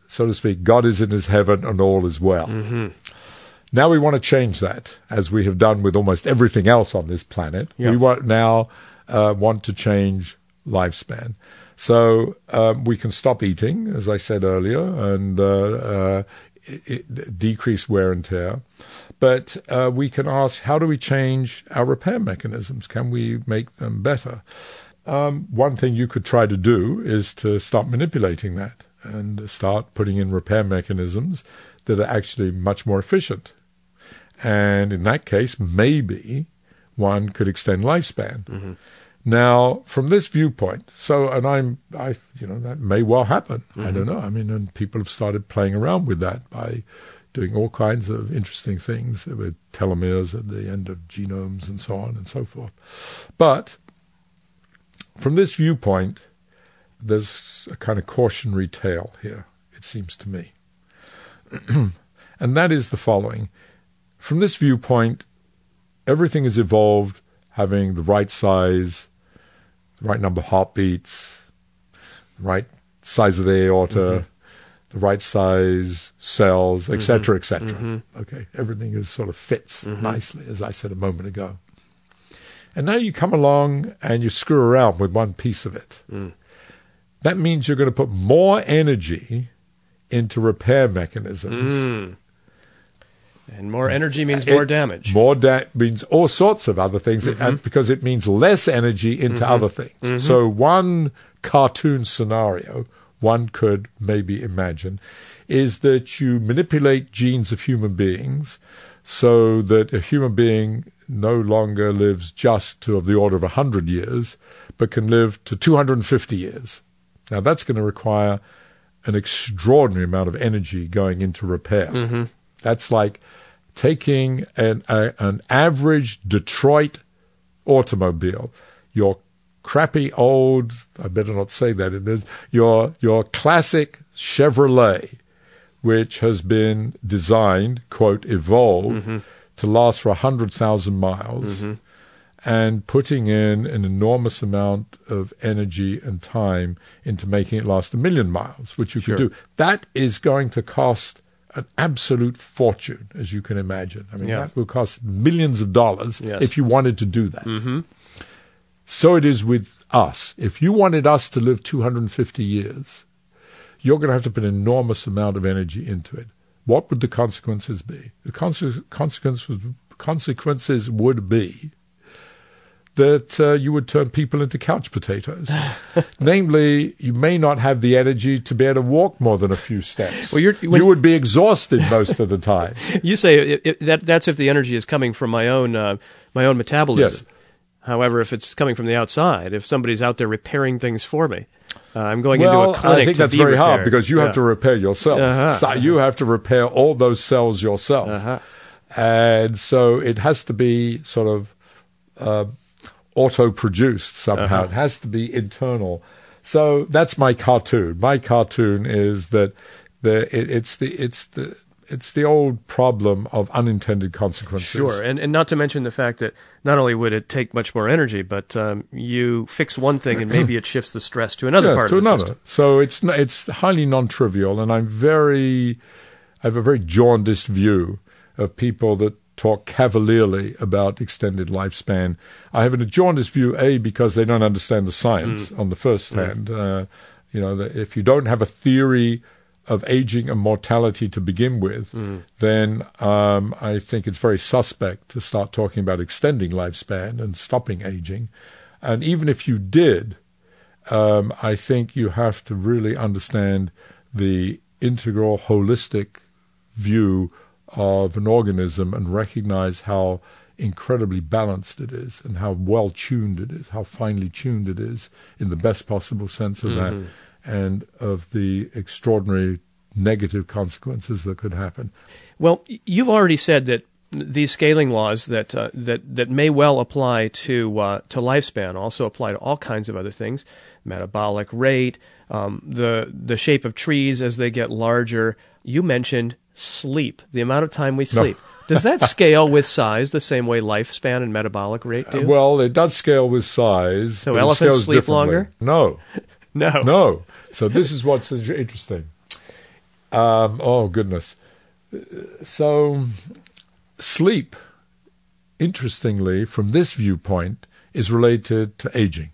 so to speak. God is in his heaven and all is well. Mm-hmm. Now we want to change that, as we have done with almost everything else on this planet. We want now uh, want to change lifespan. So um, we can stop eating, as I said earlier, and uh, uh, it, it decrease wear and tear. But uh, we can ask, how do we change our repair mechanisms? Can we make them better? Um, one thing you could try to do is to start manipulating that and start putting in repair mechanisms that are actually much more efficient. And in that case, maybe one could extend lifespan. Mm-hmm. Now, from this viewpoint, so and I'm, I, you know, that may well happen. Mm-hmm. I don't know. I mean, and people have started playing around with that by doing all kinds of interesting things with telomeres at the end of genomes and so on and so forth. But from this viewpoint, there's a kind of cautionary tale here, it seems to me. And that is the following. From this viewpoint, everything is evolved having the right size, the right number of heartbeats, the right size of the aorta, mm-hmm. The right size cells, etc., mm-hmm. etc. Mm-hmm. Okay, everything is sort of fits mm-hmm. nicely, as I said a moment ago. And now you come along and you screw around with one piece of it. Mm. That means you're going to put more energy into repair mechanisms. Mm. And more energy means more it, damage. More da- means all sorts of other things mm-hmm. because it means less energy into mm-hmm. other things. Mm-hmm. So, one cartoon scenario one could maybe imagine is that you manipulate genes of human beings so that a human being no longer lives just to of the order of 100 years, but can live to 250 years. Now, that's going to require an extraordinary amount of energy going into repair. Mm-hmm. That's like taking an, a, an average Detroit automobile, your crappy old, I better not say that it is, your, your classic Chevrolet, which has been designed, quote, evolved mm-hmm. to last for 100,000 miles. Mm-hmm and putting in an enormous amount of energy and time into making it last a million miles, which you sure. can do. That is going to cost an absolute fortune, as you can imagine. I mean, yeah. that will cost millions of dollars yes. if you wanted to do that. Mm-hmm. So it is with us. If you wanted us to live 250 years, you're going to have to put an enormous amount of energy into it. What would the consequences be? The consequences, consequences would be that uh, you would turn people into couch potatoes. Namely, you may not have the energy to be able to walk more than a few steps. Well, you would be exhausted most of the time. You say it, it, that that's if the energy is coming from my own uh, my own metabolism. Yes. However, if it's coming from the outside, if somebody's out there repairing things for me, uh, I'm going well, into a clinic. I think that's very repaired. hard because you yeah. have to repair yourself. Uh-huh. So you have to repair all those cells yourself, uh-huh. and so it has to be sort of uh, auto produced somehow. Uh-huh. It has to be internal. So that's my cartoon. My cartoon is that the it, it's the it's the it's the old problem of unintended consequences. Sure, and and not to mention the fact that not only would it take much more energy, but um, you fix one thing and maybe it shifts the stress to another yes, part to of the another. System. So it's it's highly non-trivial, and I'm very I have a very jaundiced view of people that talk cavalierly about extended lifespan. I have a jaundiced view, A, because they don't understand the science mm. on the first mm. hand. Uh, you know, if you don't have a theory of aging and mortality to begin with, mm. then um, I think it's very suspect to start talking about extending lifespan and stopping aging. And even if you did, um, I think you have to really understand the integral, holistic view of an organism and recognize how incredibly balanced it is and how well tuned it is, how finely tuned it is in the best possible sense of mm-hmm. that, and of the extraordinary negative consequences that could happen. Well, you've already said that these scaling laws that uh, that that may well apply to uh, to lifespan also apply to all kinds of other things, metabolic rate, um, the the shape of trees as they get larger. You mentioned sleep, the amount of time we sleep. No. does that scale with size the same way lifespan and metabolic rate do? Uh, well, it does scale with size. So elephants sleep longer? No. No. No. So this is what's interesting. Um, oh, goodness. So sleep, interestingly, from this viewpoint, is related to aging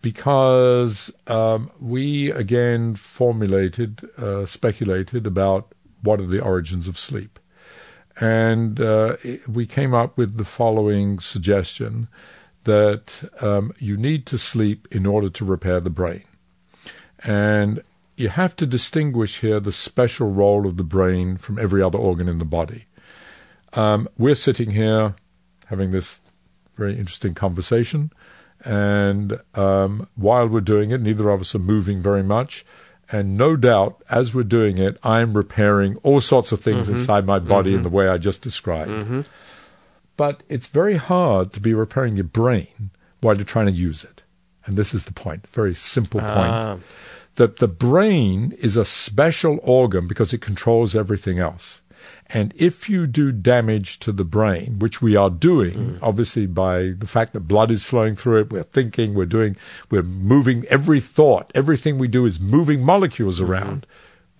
because um, we again formulated, uh, speculated about what are the origins of sleep. And uh, we came up with the following suggestion that um, you need to sleep in order to repair the brain. And you have to distinguish here the special role of the brain from every other organ in the body. Um, we're sitting here having this very interesting conversation, and um, while we're doing it, neither of us are moving very much. And no doubt, as we're doing it, I'm repairing all sorts of things mm-hmm. inside my body mm-hmm. in the way I just described. Mm-hmm. But it's very hard to be repairing your brain while you're trying to use it. And this is the point, very simple point. Ah. That the brain is a special organ because it controls everything else. And if you do damage to the brain, which we are doing, mm. obviously by the fact that blood is flowing through it, we're thinking, we're doing, we're moving every thought, everything we do is moving molecules mm-hmm. around.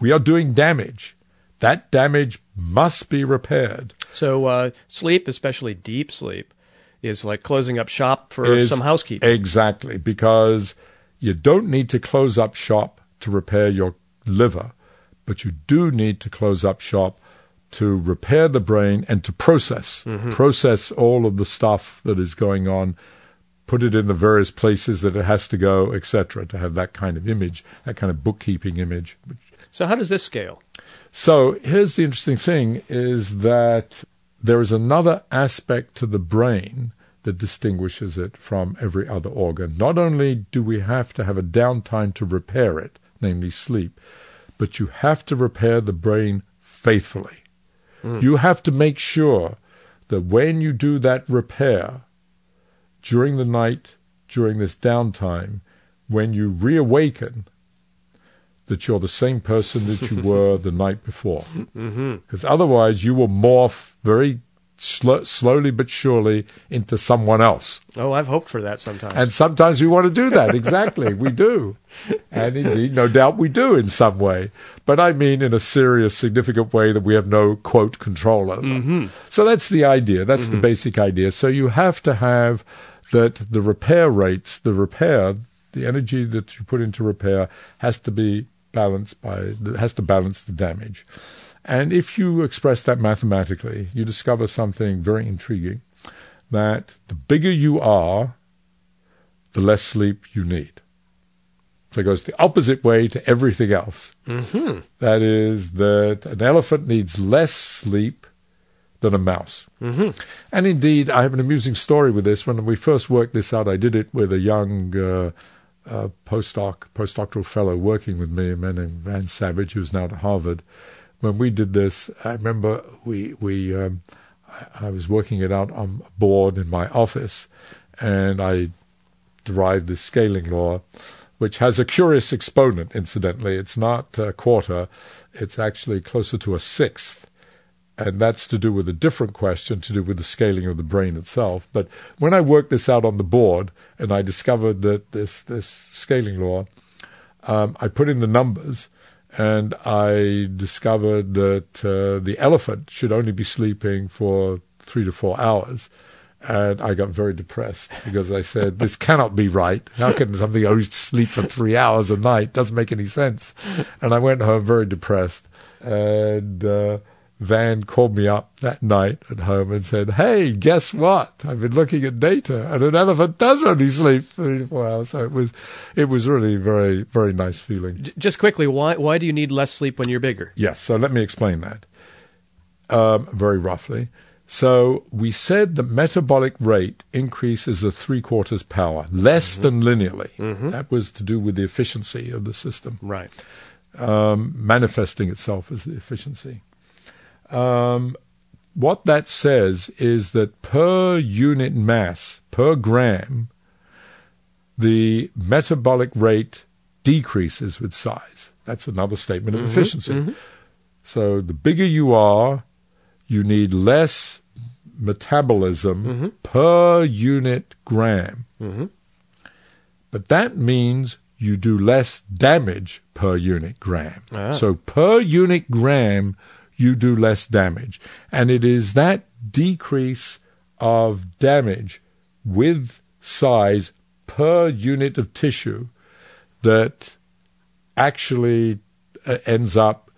We are doing damage. That damage must be repaired. So, uh, sleep, especially deep sleep, is like closing up shop for is, some housekeeping. Exactly, because you don't need to close up shop to repair your liver, but you do need to close up shop to repair the brain and to process, mm-hmm. process all of the stuff that is going on, put it in the various places that it has to go, etc., to have that kind of image, that kind of bookkeeping image. So how does this scale? So here's the interesting thing is that there is another aspect to the brain that distinguishes it from every other organ. Not only do we have to have a downtime to repair it, namely sleep, but you have to repair the brain faithfully. Mm. You have to make sure that when you do that repair during the night, during this downtime, when you reawaken, that you're the same person that you were the night before. Because mm-hmm. otherwise, you will morph very sl- slowly but surely into someone else. Oh, I've hoped for that sometimes. And sometimes we want to do that. Exactly. we do. And indeed, no doubt we do in some way. But I mean in a serious, significant way that we have no, quote, control over. Mm-hmm. So that's the idea. That's mm-hmm. the basic idea. So you have to have that the repair rates, the repair, the energy that you put into repair has to be balanced by, has to balance the damage. And if you express that mathematically, you discover something very intriguing that the bigger you are, the less sleep you need. So it goes the opposite way to everything else. Mm-hmm. That is, that an elephant needs less sleep than a mouse. Mm-hmm. And indeed, I have an amusing story with this. When we first worked this out, I did it with a young uh, uh, postdoc, postdoctoral fellow working with me, a man named Van Savage, who's now at Harvard when we did this, I remember we we um, I, I, was working it out on a board in my office, and I derived this scaling law, which has a curious exponent. Incidentally, it's not a quarter; it's actually closer to a sixth. And that's to do with a different question, to do with the scaling of the brain itself. But when I worked this out on the board, and I discovered that this this scaling law, um, I put in the numbers, and I discovered that uh, the elephant should only be sleeping for three to four hours. And I got very depressed because I said, this cannot be right. How can something only sleep for three hours a night? Doesn't make any sense. And I went home very depressed. And uh, Van called me up that night at home and said, Hey, guess what? I've been looking at data and an elephant does only sleep three to four hours. So it was, it was really very, very nice feeling. Just quickly, why, why do you need less sleep when you're bigger? Yes. So let me explain that, um, very roughly. So we said the metabolic rate increases the three quarters power, less mm-hmm. than linearly. Mm-hmm. That was to do with the efficiency of the system. Right. Um, manifesting itself as the efficiency. Um, what that says is that per unit mass, per gram, the metabolic rate decreases with size. That's another statement mm-hmm, of efficiency. Mm-hmm. So the bigger you are, you need less metabolism mm-hmm. per unit gram. Mm-hmm. But that means you do less damage per unit gram. Ah. So per unit gram, you do less damage. And it is that decrease of damage with size per unit of tissue that actually uh, ends up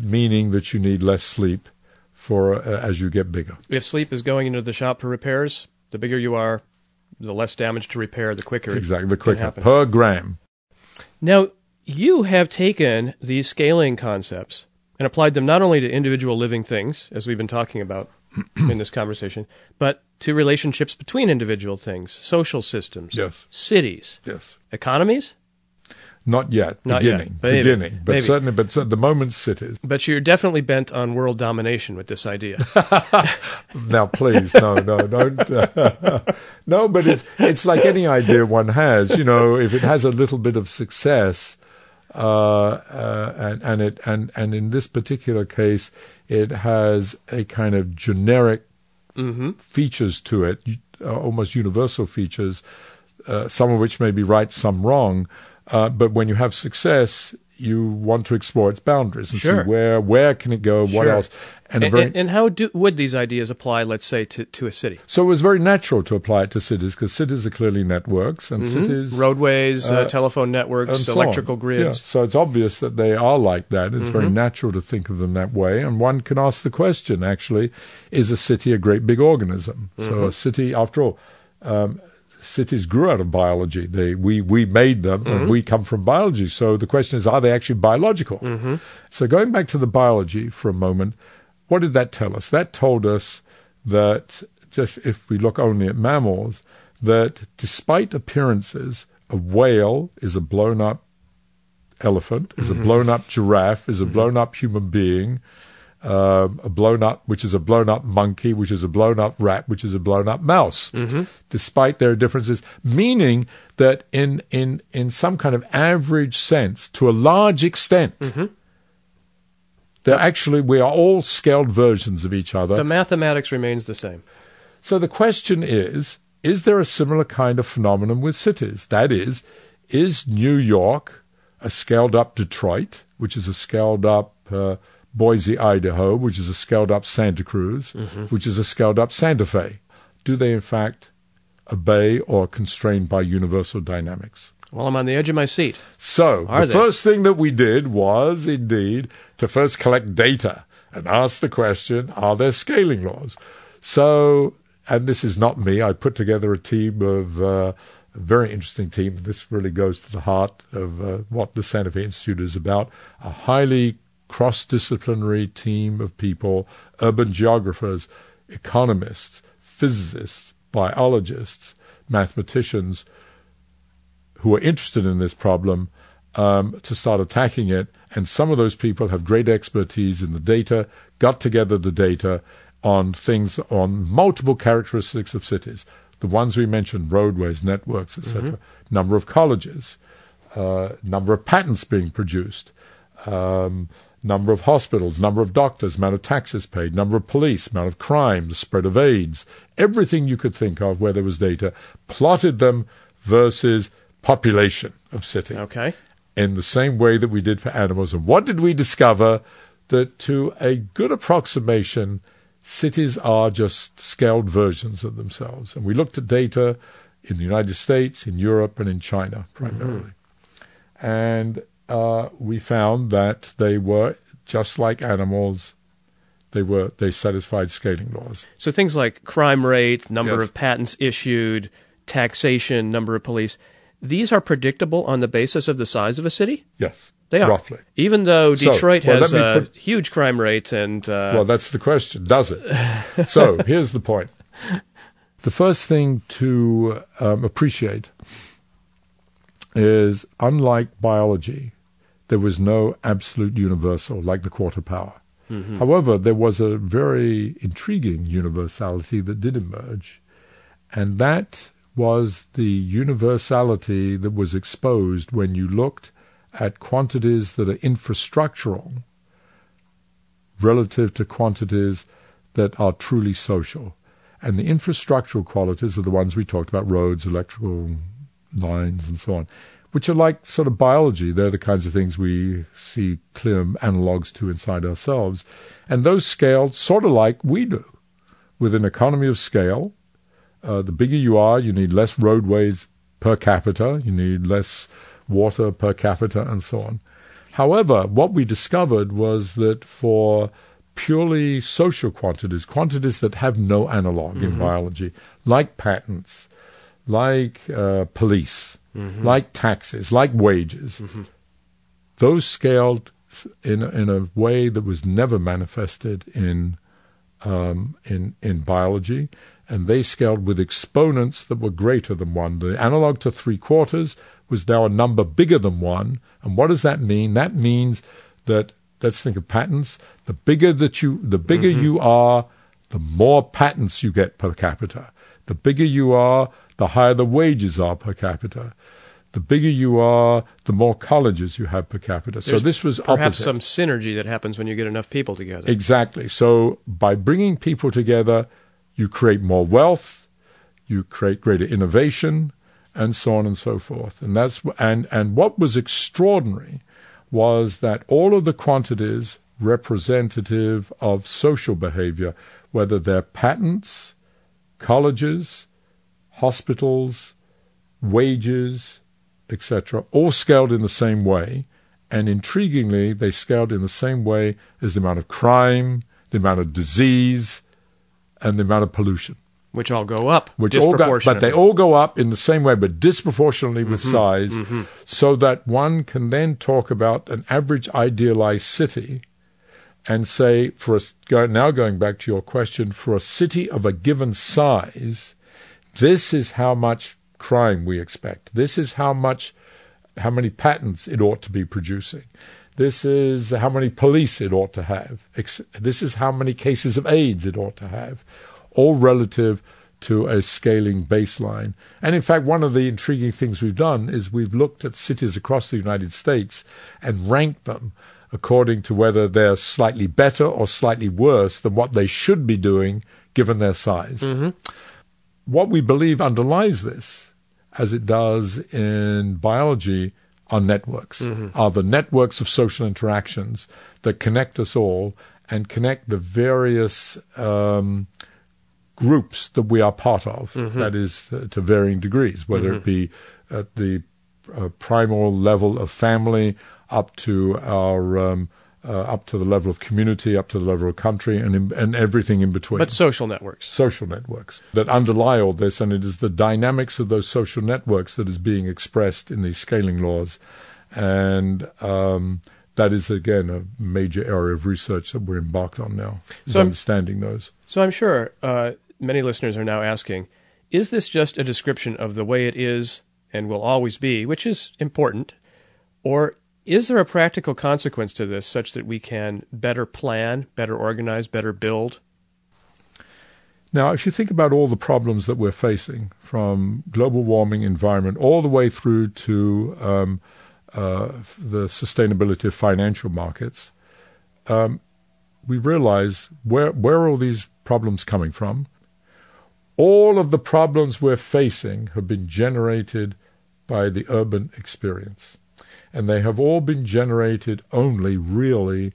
meaning that you need less sleep for uh, as you get bigger. If sleep is going into the shop for repairs, the bigger you are, the less damage to repair, the quicker. Exactly, the quicker per gram. Now you have taken these scaling concepts and applied them not only to individual living things, as we've been talking about in this conversation, but to relationships between individual things, social systems, yes. cities, yes. economies. Not yet. Not beginning. Yet. Beginning. But Maybe. certainly, but the moment cities. But you're definitely bent on world domination with this idea. now, please, no, no, don't. No, but it's it's like any idea one has. You know, if it has a little bit of success, uh, uh, and and it and and in this particular case, it has a kind of generic Mm-hmm. features to it, uh, almost universal features, uh, some of which may be right, some wrong. Uh, but when you have success, you want to explore its boundaries and Sure. see where where can it go, what Sure. else. And, And, very, and, and how do, would these ideas apply, let's say, to, to a city? so it was very natural to apply it to cities because cities are clearly networks and cities Roadways, uh, uh, telephone networks, so electrical grids. Yeah, so it's obvious that they are like that. It's very Mm-hmm. natural to think of them that way. And one can ask the question, actually, is a city a great big organism? Mm-hmm. So a city, after all, um, cities grew out of biology. They, we, we made them Mm-hmm. and we come from biology. So the question is, are they actually biological? Mm-hmm. So going back to the biology for a moment, what did that tell us? That told us that just if we look only at mammals, that despite appearances, a whale is a blown up elephant, is a blown up giraffe, is a blown up human being, um, a blown up, which is a blown up monkey, which is a blown up rat, which is a blown up mouse, despite their differences, meaning that in, in, in some kind of average sense, to a large extent, they're actually, we are all scaled versions of each other. The mathematics remains the same. So the question is is there a similar kind of phenomenon with cities? That is, is New York a scaled up Detroit, which is a scaled up uh, Boise, Idaho, which is a scaled up Santa Cruz, which is a scaled up Santa Fe? Do they in fact obey or constrained by universal dynamics? Well, I'm on the edge of my seat. So Are the they? first thing that we did was indeed to first collect data and ask the question: Are there scaling laws? So, and this is not me. I put together a team of uh, a very interesting team. This really goes to the heart of uh, what the Santa Fe Institute is about. A highly cross-disciplinary team of people: urban geographers, economists, physicists, biologists, mathematicians who are interested in this problem um, to start attacking it. And some of those people have great expertise in the data, got together the data on things, on multiple characteristics of cities. The ones we mentioned, roadways, networks, etc., number of colleges, uh, number of patents being produced, um, number of hospitals, number of doctors, amount of taxes paid, number of police, amount of crime, the spread of AIDS, everything you could think of where there was data, plotted them versus population of city Okay. in the same way that we did for animals. And what did we discover? That to a good approximation, cities are just scaled versions of themselves. And we looked at data in the United States, in Europe, and in China primarily. Mm-hmm. And uh, we found that they were just like animals. They were they satisfied scaling laws. So things like crime rate, number Yes. of patents issued, taxation, number of police, these are predictable on the basis of the size of a city? Yes, They are. roughly. Even though So, Detroit well, has a put- huge crime rate and uh, Well, that's the question, does it? so here's the point. The first thing to um, appreciate is unlike biology, there was no absolute universal like the quarter power. Mm-hmm. However, there was a very intriguing universality that did emerge, and that was the universality that was exposed when you looked at quantities that are infrastructural relative to quantities that are truly social. And the infrastructural qualities are the ones we talked about roads, electrical lines, and so on, which are like sort of biology. They're the kinds of things we see clear analogues to inside ourselves. And those scaled sort of like we do, with an economy of scale. Uh, the bigger you are, you need less roadways per capita, you need less water per capita, and so on. However, what we discovered was that for purely social quantities, quantities that have no analog in biology, like patents, like uh, police, like taxes, like wages, those scaled in a- in a way that was never manifested in um, in in biology, and they scaled with exponents that were greater than one. The analog to three quarters was now a number bigger than one. And what does that mean? That means that let's think of patents. The bigger that you, the bigger you are, the more patents you get per capita. The bigger you are, the higher the wages are per capita. the bigger you are, the more colleges you have per capita. There's so this was perhaps opposite. some synergy that happens when you get enough people together. Exactly. So by bringing people together, you create more wealth, you create greater innovation, and so on and so forth. And that's and and what was extraordinary was that all of the quantities representative of social behavior, whether they're patents, colleges, hospitals, wages, etc., all scaled in the same way. And intriguingly, they scaled in the same way as the amount of crime, the amount of disease, and the amount of pollution. Which all go up. Which all go, but they all go up in the same way, but disproportionately with mm-hmm, size, mm-hmm. so that one can then talk about an average idealized city and say, for now going back to your question, for a city of a given size, this is how much crime we expect. This is how much, how many patents it ought to be producing. This is how many police it ought to have. This is how many cases of AIDS it ought to have, all relative to a scaling baseline. And in fact, one of the intriguing things we've done is we've looked at cities across the United States and ranked them according to whether they're slightly better or slightly worse than what they should be doing given their size. Mm-hmm. What we believe underlies this as it does in biology, are networks, mm-hmm. are the networks of social interactions that connect us all and connect the various um, groups that we are part of, mm-hmm. that is, uh, to varying degrees, whether mm-hmm. it be at the uh, primal level of family up to our um, uh, up to the level of community, up to the level of country, and in, and everything in between. But social networks, social networks that underlie all this, and it is the dynamics of those social networks that is being expressed in these scaling laws, and um, that is again a major area of research that we're embarked on now. Is so understanding those. So I'm sure uh, many listeners are now asking: Is this just a description of the way it is and will always be, which is important, or is there a practical consequence to this such that we can better plan, better organize, better build? Now, if you think about all the problems that we're facing, from global warming, environment, all the way through to um, uh, the sustainability of financial markets, um, we realize where where are all these problems coming from? All of the problems we're facing have been generated by the urban experience and they have all been generated only really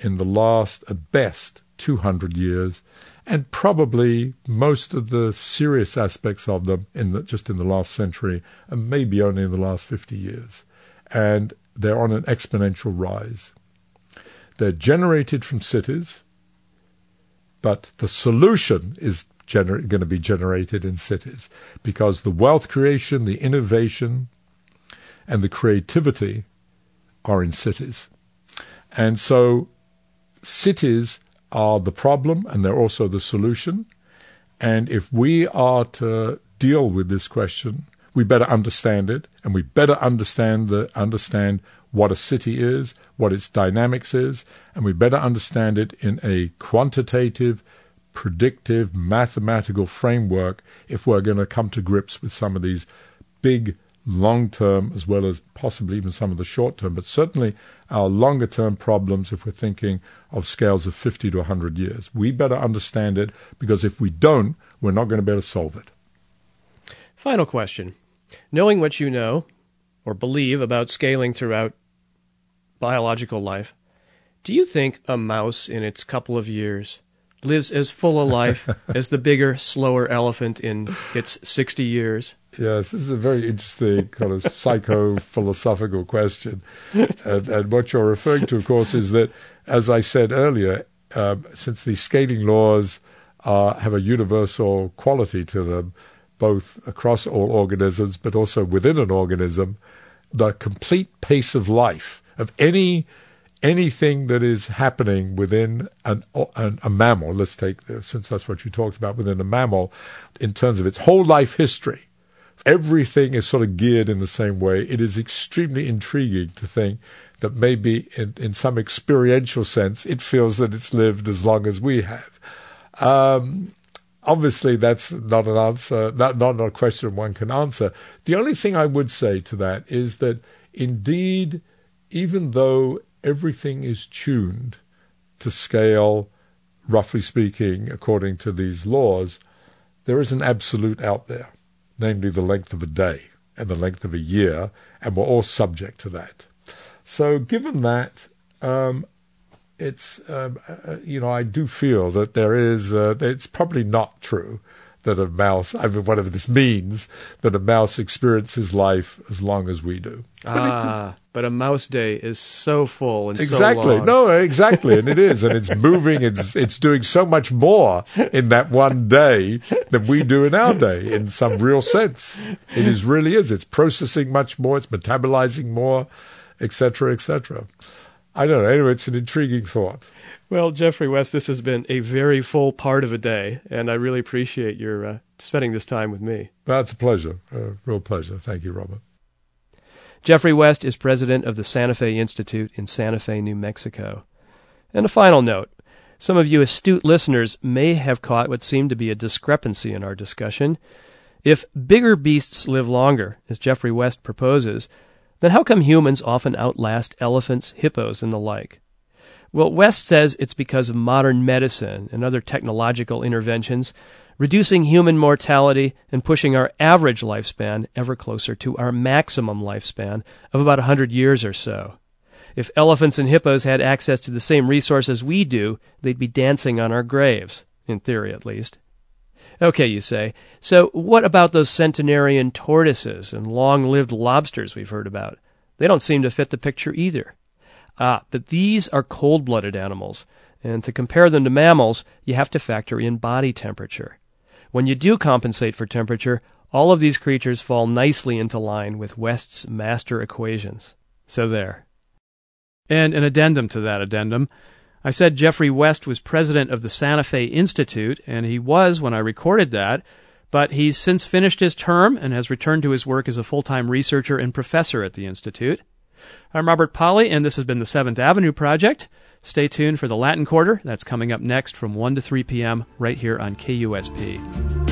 in the last, at best, 200 years, and probably most of the serious aspects of them in the, just in the last century, and maybe only in the last 50 years. And they're on an exponential rise. They're generated from cities, but the solution is gener- going to be generated in cities because the wealth creation, the innovation, and the creativity are in cities. And so cities are the problem and they're also the solution. And if we are to deal with this question, we better understand it and we better understand the understand what a city is, what its dynamics is, and we better understand it in a quantitative, predictive, mathematical framework if we're going to come to grips with some of these big long term as well as possibly even some of the short term, but certainly our longer term problems if we're thinking of scales of 50 to 100 years. We better understand it because if we don't, we're not going to be able to solve it. Final question. Knowing what you know or believe about scaling throughout biological life, do you think a mouse in its couple of years lives as full a life as the bigger, slower elephant in its 60 years? Yes, this is a very interesting kind of psycho philosophical question. And, and, what you're referring to, of course, is that, as I said earlier, um, since the scaling laws uh, have a universal quality to them, both across all organisms, but also within an organism, the complete pace of life of any anything that is happening within an, an, a mammal, let's take this, since that's what you talked about within a mammal, in terms of its whole life history, everything is sort of geared in the same way. It is extremely intriguing to think that maybe in, in some experiential sense, it feels that it's lived as long as we have. Um, obviously that's not an answer, not, not a question one can answer. The only thing I would say to that is that indeed, even though everything is tuned to scale, roughly speaking, according to these laws, there is an absolute out there, namely the length of a day and the length of a year, and we're all subject to that. So, given that, um, it's um, uh, you know I do feel that there is uh, it's probably not true that a mouse I mean whatever this means that a mouse experiences life as long as we do. Ah, but a mouse day is so full and exactly so no exactly and it is and it's moving it's it's doing so much more in that one day than we do in our day in some real sense. It is really is. It's processing much more. It's metabolizing more, etc. etc. I don't know. Anyway, it's an intriguing thought. Well, Geoffrey West, this has been a very full part of a day, and I really appreciate your uh, spending this time with me. That's a pleasure, a real pleasure. Thank you, Robert. Geoffrey West is president of the Santa Fe Institute in Santa Fe, New Mexico. And a final note some of you astute listeners may have caught what seemed to be a discrepancy in our discussion. If bigger beasts live longer, as Geoffrey West proposes, then how come humans often outlast elephants, hippos, and the like? Well, West says it's because of modern medicine and other technological interventions, reducing human mortality and pushing our average lifespan ever closer to our maximum lifespan of about a 100 years or so. If elephants and hippos had access to the same resources we do, they'd be dancing on our graves, in theory at least. Okay, you say. So what about those centenarian tortoises and long-lived lobsters we've heard about? They don't seem to fit the picture either. Ah, but these are cold-blooded animals, and to compare them to mammals, you have to factor in body temperature. When you do compensate for temperature, all of these creatures fall nicely into line with West's master equations. So there. And an addendum to that addendum. I said Geoffrey West was president of the Santa Fe Institute, and he was when I recorded that, but he's since finished his term and has returned to his work as a full time researcher and professor at the Institute. I'm Robert Pollie, and this has been the Seventh Avenue Project. Stay tuned for the Latin Quarter. That's coming up next from 1 to 3 p.m. right here on KUSP.